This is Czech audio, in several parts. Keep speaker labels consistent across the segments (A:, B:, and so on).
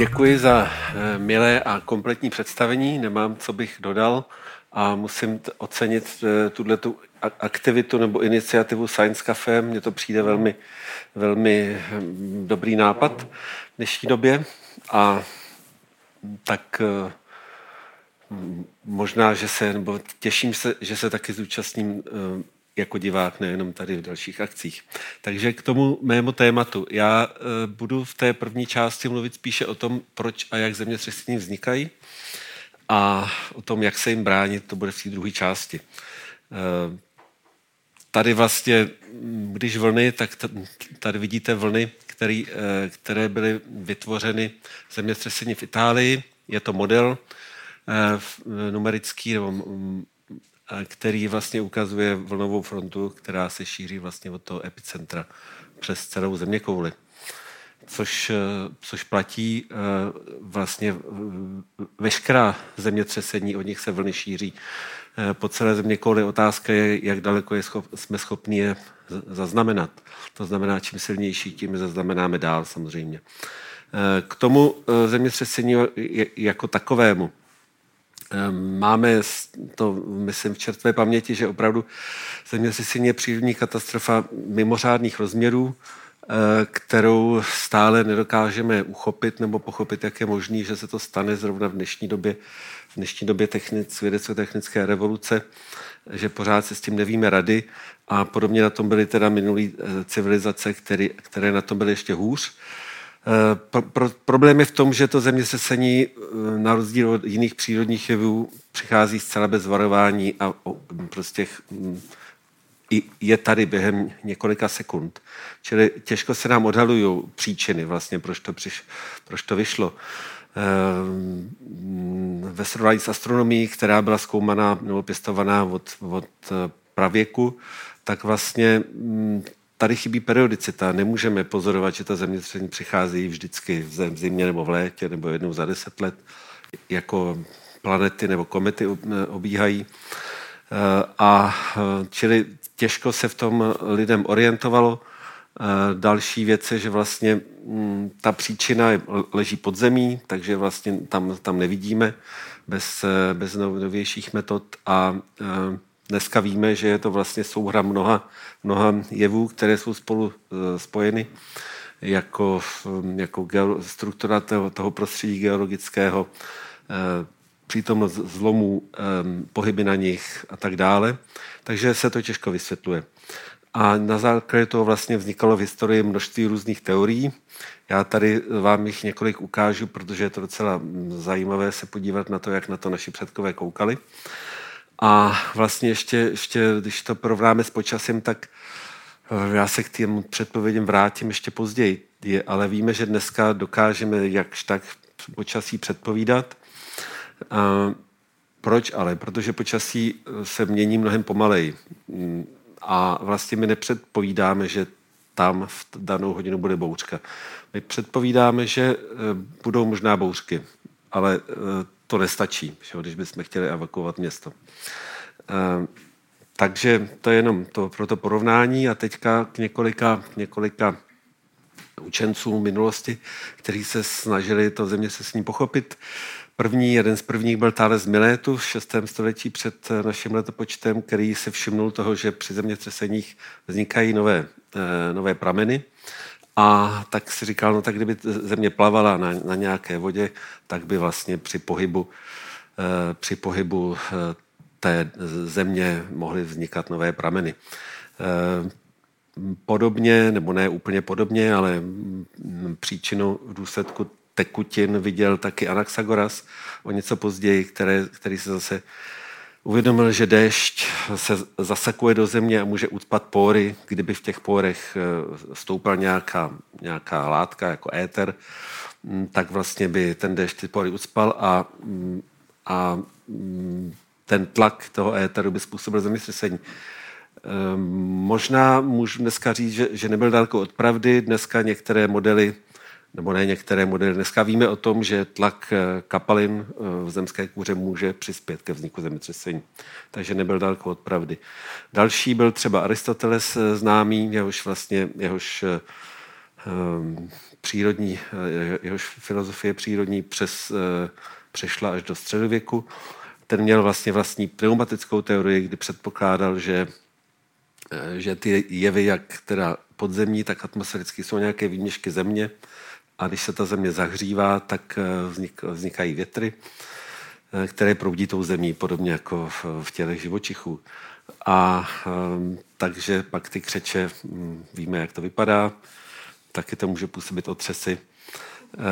A: Děkuji za eh, milé a kompletní představení. Nemám, co bych dodal a musím ocenit eh, tuhle tu aktivitu nebo iniciativu Science Cafe. Mně to přijde velmi, velmi hm, dobrý nápad v dnešní době a tak eh, možná, že se, nebo těším se, že se taky zúčastním jako divák, nejenom tady v dalších akcích. Takže k tomu mému tématu. Já e, budu v té první části mluvit spíše o tom, proč a jak zemětřesení vznikají a o tom, jak se jim bránit, to bude v té druhé části. E, tady vlastně, když vlny, tak tady vidíte vlny, který, e, které byly vytvořeny zemětřesení v Itálii. Je to model numerický nebo který vlastně ukazuje vlnovou frontu, která se šíří vlastně od toho epicentra přes celou země kouli. Což, eh, což platí eh, vlastně veškerá zemětřesení, od nich se vlny šíří eh, po celé země kouli. Otázka je, jak daleko je schop, jsme schopni je zaznamenat. To znamená, čím silnější, tím zaznamenáme dál samozřejmě. K tomu zemětřesení jako takovému máme to, myslím, v čerstvé paměti, že opravdu je přírodní katastrofa mimořádných rozměrů, eh, kterou stále nedokážeme uchopit nebo pochopit, jak je možný, že se to stane zrovna v dnešní době, v dnešní době technic, vědecko-technické revoluce, že pořád se s tím nevíme rady a podobně na tom byly teda minulý eh, civilizace, které, které na tom byly ještě hůř. Eh, pro, pro, problém je v tom, že to zemětřesení eh, na rozdíl od jiných přírodních jevů přichází zcela bez varování a prostě hm, je tady během několika sekund. Čili těžko se nám odhalují příčiny vlastně, proč to, přiš, proč to vyšlo. Eh, ve srovnání s astronomií, která byla zkoumaná nebo pěstovaná od, od pravěku, tak vlastně hm, tady chybí periodicita. Nemůžeme pozorovat, že ta zemětřesení přichází vždycky v zimě nebo v létě nebo jednou za deset let, jako planety nebo komety obíhají. Eh, a eh, čili těžko se v tom lidem orientovalo. Eh, další věc je, že vlastně mm, ta příčina leží pod zemí, takže vlastně tam, tam nevidíme bez, bez novějších metod a Dneska víme, že je to vlastně souhra mnoha, mnoha jevů, které jsou spolu eh, spojeny jako, jako struktura toho, toho prostředí geologického, eh, přítomnost zlomů, pohyby na nich a tak dále. Takže se to těžko vysvětluje. A na základě toho vlastně vznikalo v historii množství různých teorií. Já tady vám jich několik ukážu, protože je to docela zajímavé se podívat na to, jak na to naši předkové koukali. A vlastně ještě, ještě když to porovnáme s počasím, tak eh, já se k těm předpovědím vrátím ještě později. Je, ale víme, že dneska dokážeme jakž tak počasí předpovídat. A proč ale? Protože počasí eh, se mění mnohem pomaleji. Mm, a vlastně my nepředpovídáme, že tam v danou hodinu bude bouřka. My předpovídáme, že eh, budou možná bouřky, ale to nestačí, že, když bychom chtěli evakuovat město. E, takže to je jenom to pro to porovnání a teďka k několika, k několika učencům minulosti, kteří se snažili to země se s ním pochopit. První, jeden z prvních byl Thales Miletu v 6. století před naším letopočtem, který se všimnul toho, že při zemětřeseních vznikají nové, e, nové prameny A tak si říkal, no tak kdyby země plavala na, na nějaké vodě, tak by vlastně při pohybu, eh, při pohybu eh, té země mohly vznikat nové prameny. Eh, podobně, nebo ne úplně podobně, ale příčinu v důsledku tekutin viděl taky Anaxagoras o něco později, které, který se zase uvědomil, že déšť se zasakuje do země a může ucpat pory. Kdyby v těch pórech eh, stoupala nějaká, nějaká látka, jako éter, mm, tak vlastně by ten déšť ty pory ucpal a, mm, a mm, ten tlak toho éteru by způsobil zemětřesení. Ehm, možná můžu dneska říct, že, že nebyl daleko od pravdy. Dneska některé modely nebo ne některé modely. Dneska víme o tom, že tlak eh, kapalin eh, v zemské kůře může přispět ke vzniku zemětřesení. Takže nebyl daleko od pravdy. Další byl třeba Aristoteles eh, známý, jehož vlastně, jehož um, přírodní, jehož filozofie přírodní přes, přešla až do středověku. Ten měl vlastně vlastní pneumatickou teorii, kdy předpokládal, že že ty jevy, jak teda podzemní, tak atmosféricky jsou nějaké výměšky země, a když se ta země zahřívá, tak eh, vznik, vznikají větry, eh, které proudí tou zemí, podobně jako v, tělech živočichů. A um, takže pak ty křeče, um, víme, jak to vypadá, taky to může působit otřesy. Uh,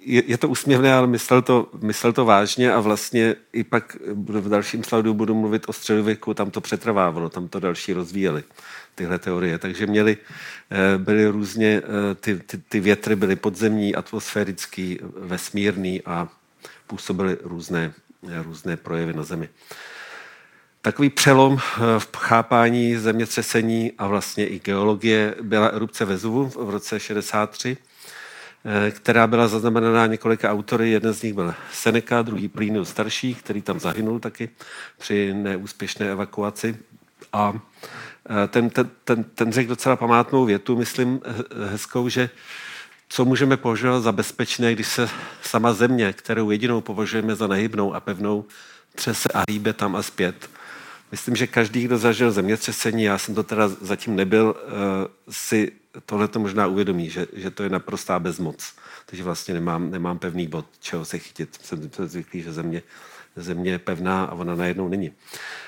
A: je, to úsměvné, ale myslel to, myslel to vážně a vlastně i pak v dalším slajdu budu mluvit o středověku, tam to přetrvávalo, tam to další rozvíjeli tyhle teorie. Takže měli, eh, byly různě, eh, ty, ty, ty větry byly podzemní, atmosférický, vesmírný a působily různé, různé projevy na Zemi. Takový přelom eh, v chápání zemětřesení a vlastně i geologie byla erupce Vezuvu v roce 63, která byla zaznamenaná několika autory. Jeden z nich byl Seneca, druhý Plínus starší, který tam zahynul taky při neúspěšné evakuaci. A Eh, ten, ten, ten, ten řekl docela památnou větu, myslím hezkou, že co můžeme považovat za bezpečné, když se sama země, kterou jedinou považujeme za nehybnou a pevnou, třese a hýbe tam a zpět. Myslím, že každý, kdo zažil zemětřesení, já jsem to teda zatím nebyl, eh, si tohle to možná uvědomí, že, že to je naprostá bezmoc. Takže vlastně nemám, nemám pevný bod, čeho se chytit. Jsem zvyklý, že země, země je pevná a ona najednou není. Eh,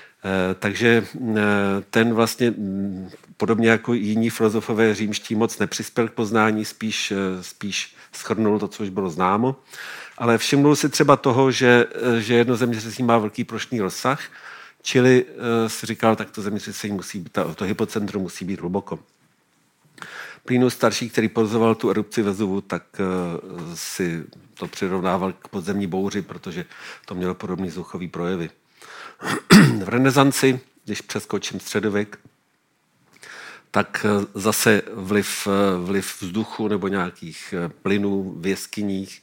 A: takže eh, ten vlastně mm, podobně jako jiní filozofové římští moc nepřispěl k poznání, spíš, eh, spíš schrnul to, co už bylo známo. Ale všimnul si třeba toho, že, že jedno zemětřesení má velký plošný rozsah, čili si říkal, tak to zemětřesení musí být, to hypocentrum musí být hluboko. Plínus starší, který pozoroval tu erupci Vezuvu, tak si to přirovnával k podzemní bouři, protože to mělo podobný vzduchový projevy. v renesanci, když přeskočím středověk, tak eh, zase vliv, eh, vliv vzduchu nebo nějakých eh, plynů v jeskyních.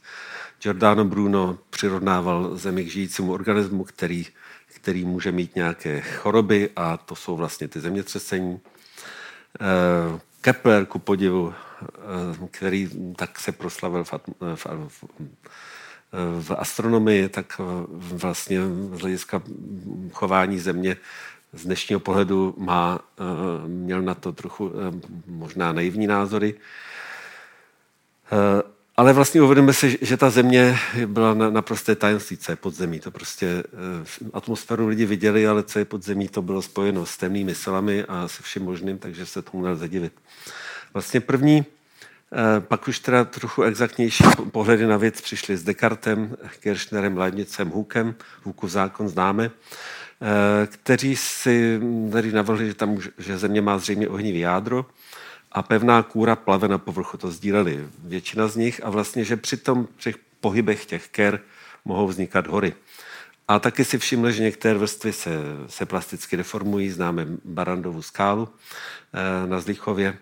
A: Giordano Bruno přirovnával zemi k žijícímu organismu, který, který může mít nějaké choroby a to jsou vlastně ty zemětřesení. Kepler, ku podivu, který tak se proslavil v, v, v, v astronomii, tak vlastně z hlediska chování země z dnešního pohledu má, eh, měl na to trochu eh, možná naivní názory. Eh, ale vlastně uvědomíme si, že ta země byla naprosté tajemství, co je pod zemí. To prostě atmosféru lidi viděli, ale co je pod zemí, to bylo spojeno s temnými silami a se vším možným, takže se tomu nelze divit. Vlastně první Eh, pak už teda trochu exaktnější pohledy na věc přišly s Descartem, Kirchnerem, Leibnicem, Hukem, Hukův zákon známe, eh, kteří si tady navrhli, že, tam, že země má zřejmě ohnivý jádro a pevná kůra plave na povrchu. To sdíleli většina z nich a vlastně, že při tom při pohybech těch ker mohou vznikat hory. A taky si všimli, že některé vrstvy se, se plasticky deformují. Známe Barandovu skálu eh, na Zlichově.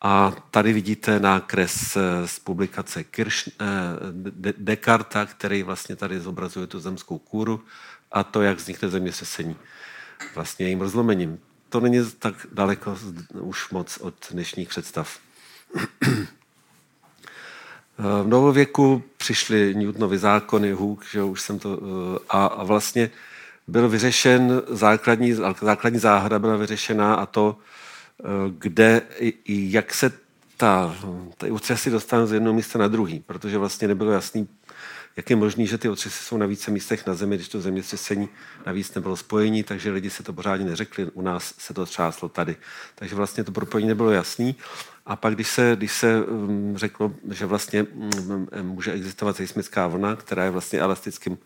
A: A tady vidíte nákres eh, z publikace Kirsch, eh, Dekarta, který vlastně tady zobrazuje tu zemskou kůru a to, jak vznikne zemětřesení vlastně jejím rozlomením. To není tak daleko už moc od dnešních představ. V novověku přišly Newtonovy zákony, Hooke, že už jsem to, eh, a, a vlastně byl vyřešen základní, základní záhada byla vyřešená a to kde jak se ta, ty otřesy dostanou z jednoho místa na druhý, protože vlastně nebylo jasný, jak je možné, že ty otřesy jsou na více místech na Zemi, když to zemětřesení navíc nebylo spojení, takže lidi se to pořádně neřekli, u nás se to třáslo tady. Takže vlastně to propojení nebylo jasný. A pak, když se, když se um, řeklo, že vlastně um, může existovat seismická vlna, která je vlastně elastickým,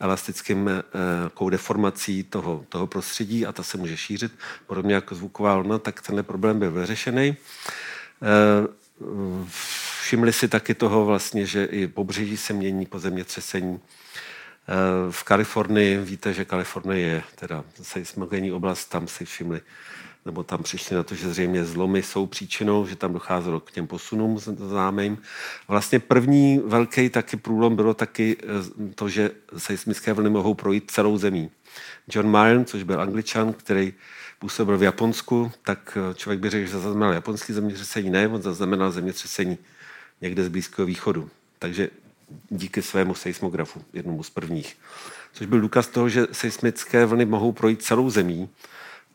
A: elastickým uh, deformací toho, toho prostředí a ta se může šířit, podobně jako zvuková vlna, tak tenhle problém byl vyřešený. Uh, všimli si taky toho vlastně, že i pobřeží se mění po zemětřesení. V Kalifornii, víte, že Kalifornie je teda seismogenní oblast, tam si všimli nebo tam přišli na to, že zřejmě zlomy jsou příčinou, že tam docházelo k těm posunům známým. Vlastně první velký taky průlom bylo taky eh, to, že seismické vlny mohou projít celou zemí. John Mayen, což byl angličan, který působil v Japonsku, tak eh, člověk by řekl, že zaznamenal japonský zemětřesení. Ne, on zaznamenal zemětřesení někde z Blízkého východu. Takže díky svému seismografu, jednomu z prvních. Což byl důkaz toho, že seismické vlny mohou projít celou zemí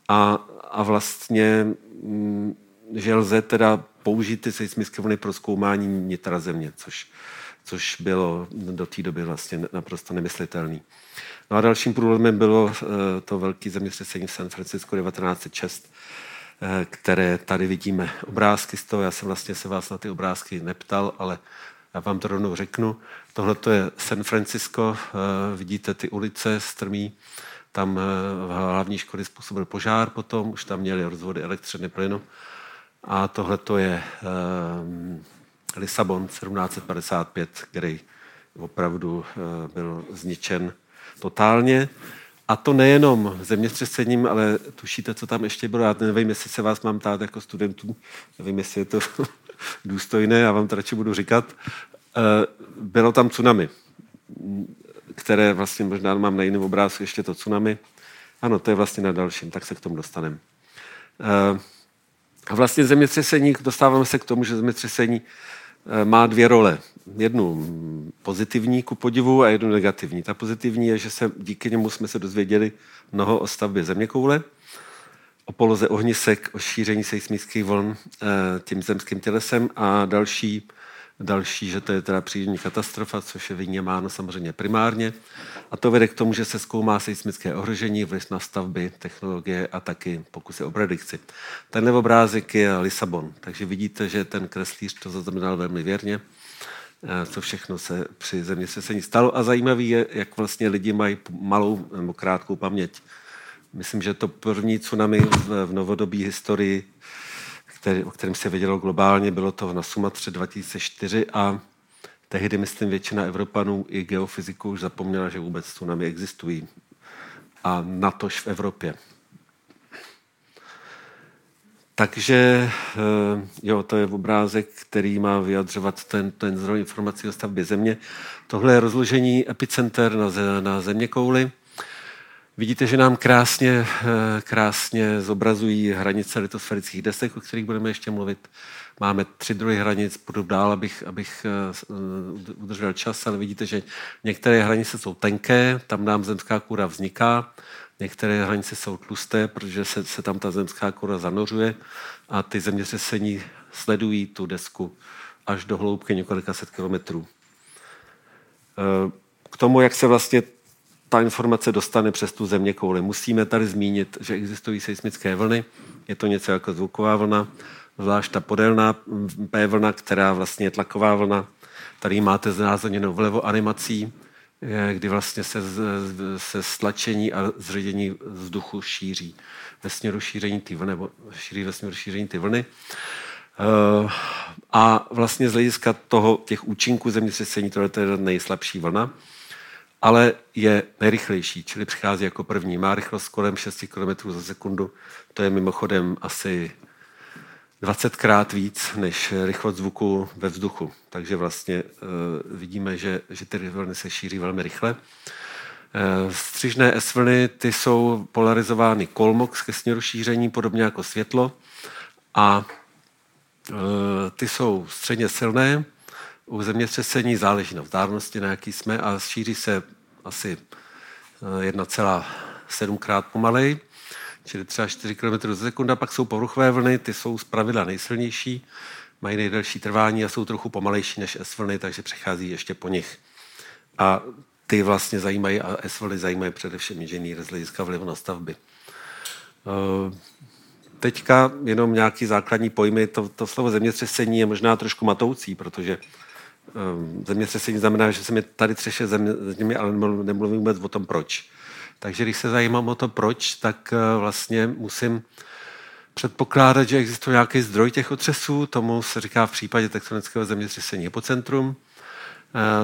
A: a a vlastně, mm, že lze teda použít ty seismické vlny pro zkoumání nitra země, což, což bylo do té doby vlastně naprosto nemyslitelný. No a dalším problémem bylo eh, to velké zemětřesení v San Francisco 1906, eh, které tady vidíme obrázky z toho. Já jsem vlastně se vás na ty obrázky neptal, ale já vám to rovnou řeknu. Tohle je San Francisco, eh, vidíte ty ulice strmý, tam eh, v hlavní školy způsobil požár potom, už tam měli rozvody elektřiny plynu. A tohle to je Lisabon 1755, který opravdu byl zničen totálně. A to nejenom zemětřesením, ale tušíte, co tam ještě bylo. Já nevím, jestli se vás mám tát jako studentů, nevím, jestli je to důstojné, já vám to radši budu říkat. Uh, bylo tam tsunami které vlastně možná mám na jiném obrázku ještě to tsunami. Ano, to je vlastně na dalším, tak se k tomu dostaneme. Eh, a vlastně zemětřesení, dostáváme se k tomu, že zemětřesení eh, má dvě role. Jednu pozitivní ku podivu a jednu negativní. Ta pozitivní je, že se díky němu jsme se dozvěděli mnoho o stavbě zeměkoule, o poloze ohnisek, o šíření seismických vln eh, tím zemským tělesem a další Další, že to je teda přírodní katastrofa, což je vyněmáno samozřejmě primárně. A to vede k tomu, že se zkoumá seismické ohrožení, vliv na stavby, technologie a taky pokusy o predikci. Tenhle obrázek je Lisabon, takže vidíte, že ten kreslíř to zaznamenal velmi věrně, co všechno se při zemětřesení stalo. A zajímavý je, jak vlastně lidi mají malou nebo krátkou paměť. Myslím, že to první tsunami v novodobí historii který, o kterém se vědělo globálně, bylo to na Sumatře 2004 a tehdy, myslím, většina Evropanů i geofyziků už zapomněla, že vůbec tsunami existují. A natož v Evropě. Takže eh, jo, to je obrázek, který má vyjadřovat ten, ten zdroj informací o stavbě země. Tohle je rozložení epicenter na, na země kouli. Vidíte, že nám krásně, eh, krásně zobrazují hranice litosférických desek, o kterých budeme ještě mluvit. Máme tři druhy hranic, půjdu dál, abych, abych eh, udržel čas, ale vidíte, že některé hranice jsou tenké, tam nám zemská kůra vzniká, některé hranice jsou tlusté, protože se, se tam ta zemská kůra zanořuje a ty zemětřesení sledují tu desku až do hloubky několika set kilometrů. Eh, k tomu, jak se vlastně ta informace dostane přes tu země kouli. Musíme tady zmínit, že existují seismické vlny, je to něco jako zvuková vlna, zvlášť ta podélná P vlna, která vlastně je tlaková vlna. Tady máte znázorněnou vlevo animací, kdy vlastně se, se stlačení a zředění vzduchu šíří ve směru šíření ty vlny, nebo šíří ve směru šíření ty vlny. Eh, a vlastně z hlediska toho, těch účinků zemětřesení, to je nejslabší vlna ale je nejrychlejší, čili přichází jako první. Má rychlost kolem 6 km za sekundu. To je mimochodem asi 20 krát víc než rychlost zvuku ve vzduchu. Takže vlastně uh, vidíme, že, že ty vlny se šíří velmi rychle. Uh, střižné S-vlny ty jsou polarizovány kolmox ke směru šíření, podobně jako světlo. A uh, ty jsou středně silné, u zemětřesení záleží na vzdálenosti, na jaký jsme, a šíří se asi 1,7 eh, krát pomalej. Čili třeba 4 km za sekunda, pak jsou povrchové vlny, ty jsou z pravidla nejsilnější, mají nejdelší trvání a jsou trochu pomalejší než S vlny, takže přechází ještě po nich. A ty vlastně zajímají, a S vlny zajímají především inženýry z hlediska vlivu na stavby. Eh, teďka jenom nějaký základní pojmy. To, to slovo zemětřesení je možná trošku matoucí, protože um, zemětřesení znamená, že se mi tady třeše země, ale nemluvím vůbec o tom proč. Takže když se zajímám o to proč, tak uh, vlastně musím předpokládat, že existuje nějaký zdroj těch otřesů, tomu se říká v případě tektonického zemětřesení hypocentrum. Uh,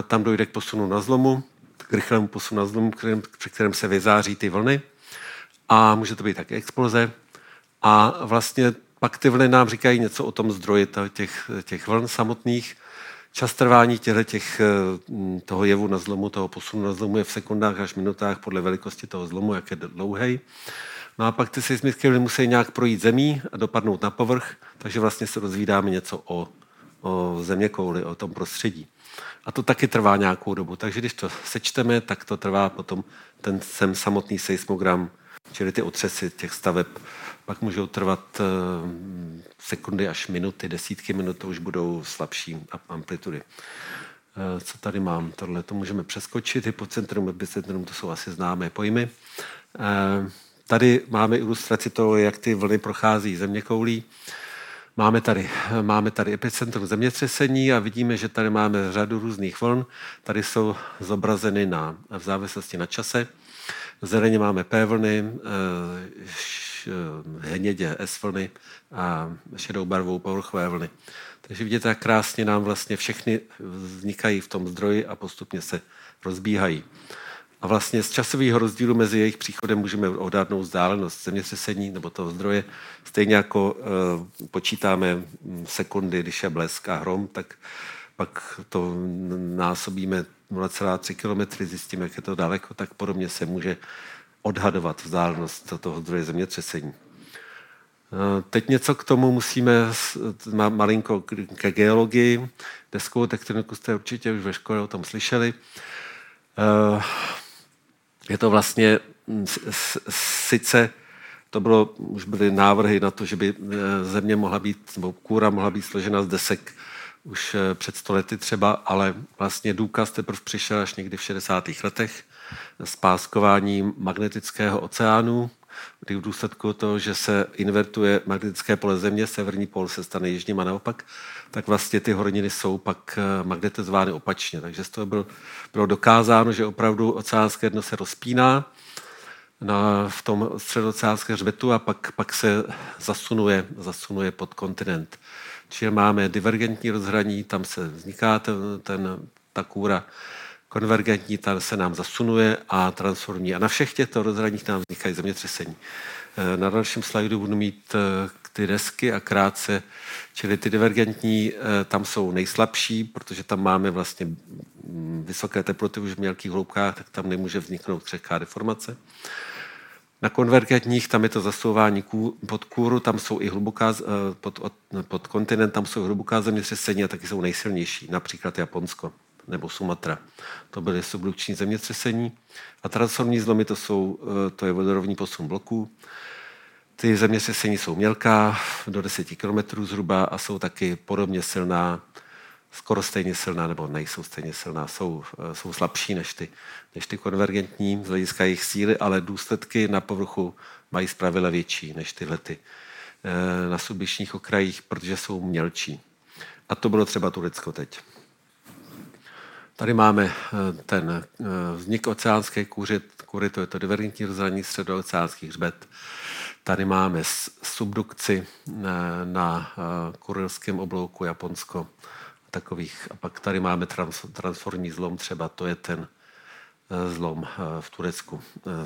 A: tam dojde k posunu na zlomu, k rychlému posunu na zlomu, kterým, při kterém se vyzáří ty vlny. A může to být také exploze. A vlastně pak ty vlny nám říkají něco o tom zdroji těch, těch vln samotných. Čas trvání těch, eh, toho jevu na zlomu, toho posunu na zlomu je v sekundách až minutách podle velikosti toho zlomu, jak je dlouhý. No a pak ty seismické vlny musí nějak projít zemí a dopadnout na povrch, takže vlastně se dozvídáme něco o, o země kouli, o tom prostředí. A to taky trvá nějakou dobu. Takže když to sečteme, tak to trvá potom ten sem samotný seismogram, čili ty otřesy těch staveb pak můžou trvat eh, sekundy až minuty, desítky minut, to už budou slabší amplitudy. Eh, co tady mám? Tohle to můžeme přeskočit. Hypocentrum, epicentrum, to jsou asi známé pojmy. Eh, tady máme ilustraci toho, jak ty vlny prochází země koulí. Máme tady, máme tady epicentrum zemětřesení a vidíme, že tady máme řadu různých vln. Tady jsou zobrazeny na, v závislosti na čase. Zeleně máme P vlny, Eh, hnědě S vlny a šedou barvou povrchové vlny. Takže vidíte, jak krásně nám vlastně všechny vznikají v tom zdroji a postupně se rozbíhají. A vlastně z časového rozdílu mezi jejich příchodem můžeme odhadnout vzdálenost zemětřesení nebo toho zdroje. Stejně jako uh, počítáme sekundy, když je blesk a hrom, tak pak to násobíme 0,3 km, zjistíme, jak je to daleko, tak podobně se může odhadovat vzdálenost toho zdroje zemětřesení. Eh, teď něco k tomu musíme, malinko ke geologii. Deskovou tektoniku jste určitě už ve škole o tom slyšeli. Eh, je to vlastně, hm, sice to bylo, už byly návrhy na to, že by eh, země mohla být, nebo kůra mohla být složena z desek už před stolety třeba, ale vlastně důkaz teprve přišel až někdy v 60. letech spáskování magnetického oceánu, kdy v důsledku toho, že se invertuje magnetické pole Země, severní pol se stane jižním a naopak, tak vlastně ty horniny jsou pak eh, magnetizovány opačně. Takže z toho bylo, bylo dokázáno, že opravdu oceánské dno se rozpíná na, v tom středoceánském hřbetu a pak, pak se zasunuje, zasunuje pod kontinent. Čili máme divergentní rozhraní, tam se vzniká ten, ten, ta kůra konvergentní ta se nám zasunuje a transformní. A na všech těchto rozhraních nám vznikají zemětřesení. Eh, na dalším slajdu budu mít eh, ty desky a krátce, čili ty divergentní eh, tam jsou nejslabší, protože tam máme vlastně mm, vysoké teploty už v mělkých hloubkách, tak tam nemůže vzniknout křehká deformace. Na konvergentních tam je to zasouvání pod kůru, tam jsou i hluboká, pod, pod kontinent, tam jsou hluboká zemětřesení a taky jsou nejsilnější, například Japonsko nebo Sumatra. To byly subdukční zemětřesení. A transformní zlomy to, jsou, eh, to je vodorovní posun bloků. Ty zemětřesení jsou mělká, do 10 km zhruba a jsou taky podobně silná, skoro stejně silná, nebo nejsou stejně silná, jsou, eh, jsou slabší než ty, než ty konvergentní z hlediska jejich síly, ale důsledky na povrchu mají zpravidla větší než tyhle ty eh, na subičních okrajích, protože jsou mělčí. A to bylo třeba Turecko teď. Tady máme eh, ten eh, vznik oceánské kůry, kůry, to je to divergentní rozhraní středooceánských hřbet. Tady máme subdukci na, na eh, kurilském oblouku Japonsko. Takových. A pak tady máme trans, transformní zlom, třeba to je ten zlom v Turecku.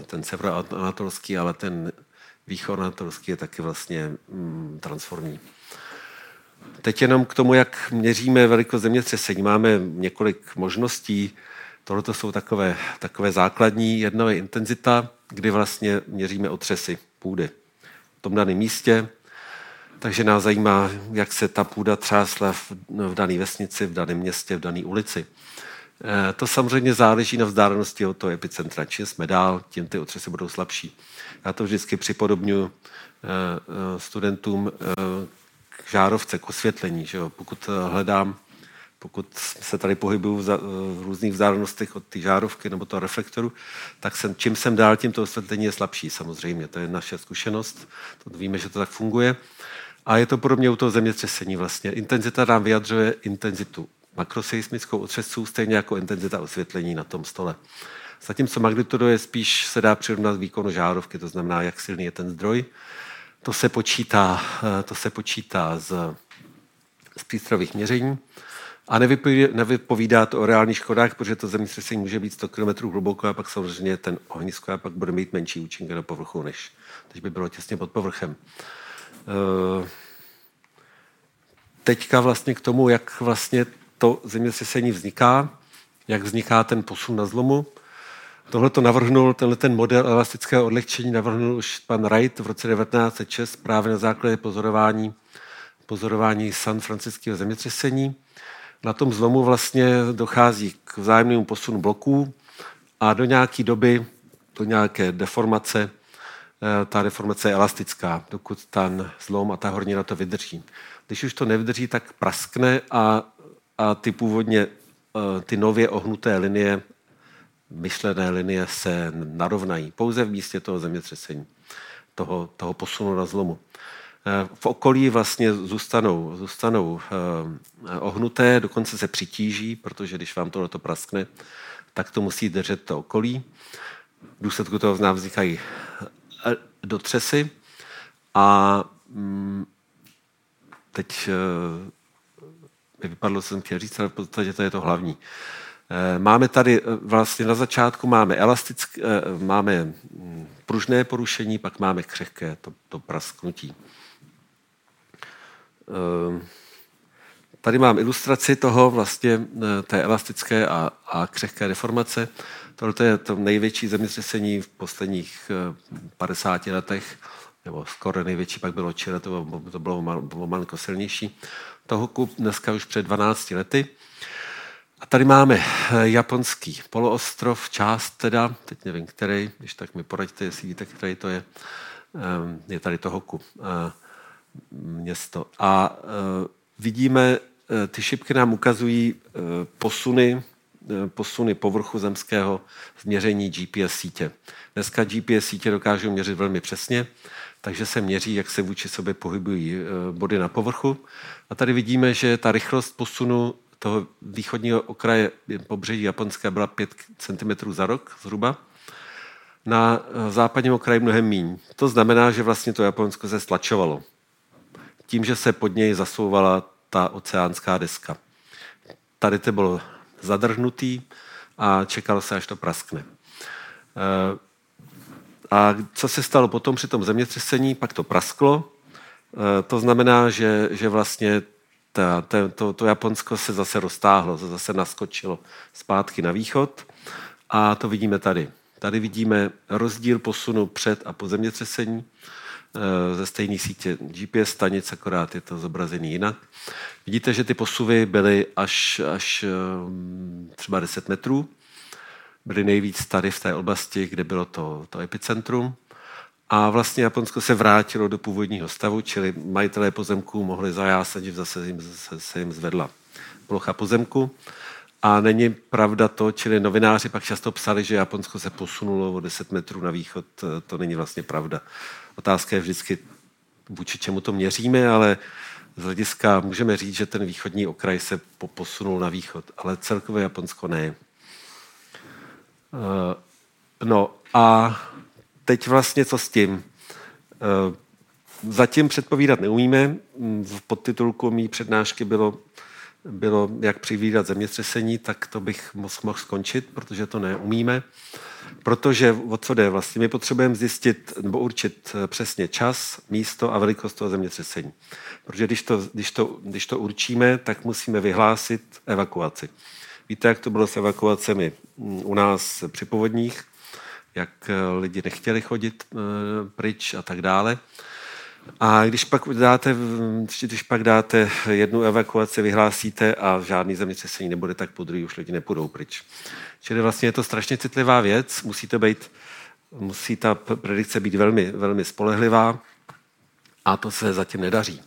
A: Ten severoanatolský, ale ten východoanatolský je taky vlastně mm, transformní. Teď jenom k tomu, jak měříme velikost zemětřesení. Máme několik možností. Tohle jsou takové, takové základní. Jedno je intenzita, kdy vlastně měříme otřesy půdy v tom daném místě. Takže nás zajímá, jak se ta půda třásla v, v dané vesnici, v daném městě, v dané ulici. Eh, to samozřejmě záleží na vzdálenosti od toho epicentra. Čím jsme dál, tím ty otřesy budou slabší. Já to vždycky připodobňuji studentům žárovce, k osvětlení. Že jo? Pokud hledám pokud se tady pohybuju v, v různých vzdálenostech od té žárovky nebo toho reflektoru, tak jsem, čím jsem dál, tím to osvětlení je slabší samozřejmě. To je naše zkušenost, to víme, že to tak funguje. A je to podobně u toho zemětřesení vlastně. Intenzita nám vyjadřuje intenzitu makroseismickou otřesů, stejně jako intenzita osvětlení na tom stole. Zatímco magnitudo je spíš, se dá přirovnat výkonu žárovky, to znamená, jak silný je ten zdroj. To se počítá, to se počítá z, z přístrojových měření. A nevypovídá, nevypovídá to o reálných škodách, protože to zemětřesení může být 100 km hluboko a pak samozřejmě ten ohnisko a pak bude mít menší účinky na povrchu, než teď by bylo těsně pod povrchem. Eh, teďka vlastně k tomu, jak vlastně to zemětřesení vzniká, jak vzniká ten posun na zlomu. Tohle to navrhnul, tenhle ten model elastického odlehčení navrhnul už pan Wright v roce 1906 právě na základě pozorování, pozorování San Franciského zemětřesení na tom zlomu vlastně dochází k vzájemnému posunu bloků a do nějaké doby, do nějaké deformace, eh, ta deformace je elastická, dokud ten zlom a ta hornina to vydrží. Když už to nevydrží, tak praskne a, a ty původně, eh, ty nově ohnuté linie, myšlené linie se narovnají pouze v místě toho zemětřesení, toho, toho posunu na zlomu. Eh, v okolí vlastně zůstanou, zůstanou eh, ohnuté, dokonce se přitíží, protože když vám tohle praskne, tak to musí držet to okolí. V důsledku toho z nás vznikají eh, dotřesy a mm, teď mi vypadlo, co jsem chtěl říct, ale v podstatě to je to hlavní. Máme tady vlastně na začátku máme elastické, máme mm, pružné porušení, pak máme křehké, to, to prasknutí. Ehm, tady mám ilustraci toho vlastně eh, té elastické a, a křehké deformace. Tohle je to největší zemětřesení v posledních 50 eh, letech, nebo skoro největší, pak bylo Chile, to bylo, to bylo, bylo malinko silnější. Toho kup dneska už před 12 lety. A tady máme eh, japonský poloostrov, část teda, teď nevím, který, když tak mi poraďte, jestli víte, který to je. Ehm, je tady toho kup město. A e, vidíme, ty šipky nám ukazují posuny, posuny povrchu zemského v měření GPS sítě. Dneska GPS sítě dokážou měřit velmi přesně, takže se měří, jak se vůči sobě pohybují body na povrchu. A tady vidíme, že ta rychlost posunu toho východního okraje pobřeží Japonska byla 5 cm za rok zhruba. Na západním okraji mnohem míň. To znamená, že vlastně to Japonsko se stlačovalo tím, že se pod něj zasouvala ta oceánská deska. Tady to bylo zadrhnutý a čekalo se, až to praskne. Eh, a co se stalo potom při tom zemětřesení? Pak to prasklo. Eh, to znamená, že, že vlastně ta, to, to Japonsko se zase roztáhlo, se zase naskočilo zpátky na východ. A to vidíme tady. Tady vidíme rozdíl posunu před a po zemětřesení. Eh, ze stejné sítě GPS stanic, akorát je to zobrazený jinak. Vidíte, že ty posuvy byly až, až eh, třeba 10 metrů. Byly nejvíc tady v té oblasti, kde bylo to, to epicentrum. A vlastně Japonsko se vrátilo do původního stavu, čili majitelé pozemků mohli zajásat, že zase jim, se, se jim zvedla plocha pozemku. A není pravda to, čili novináři pak často psali, že Japonsko se posunulo o 10 metrů na východ. To není vlastně pravda. Otázka je vždycky, vůči čemu to měříme, ale z hlediska můžeme říct, že ten východní okraj se posunul na východ, ale celkově Japonsko ne. Eh, no a teď vlastně co s tím? Eh, zatím předpovídat neumíme. V podtitulku mý přednášky bylo, bylo jak přivídat zemětřesení, tak to bych mohl skončit, protože to neumíme. Protože o co jde vlastně? My potřebujeme zjistit nebo určit eh, přesně čas, místo a velikost toho zemětřesení. Protože když to, když to, když to určíme, tak musíme vyhlásit evakuaci. Víte, jak to bylo s evakuacemi mm, u nás při povodních, jak eh, lidi nechtěli chodit eh, pryč a tak dále. A když pak dáte, když pak dáte jednu evakuaci, vyhlásíte a žádný zemětřesení nebude, tak po druhý už lidi nepůjdou pryč. Čili vlastně je to strašně citlivá věc, musí to být, musí ta predikce být velmi, velmi spolehlivá a to se zatím nedaří.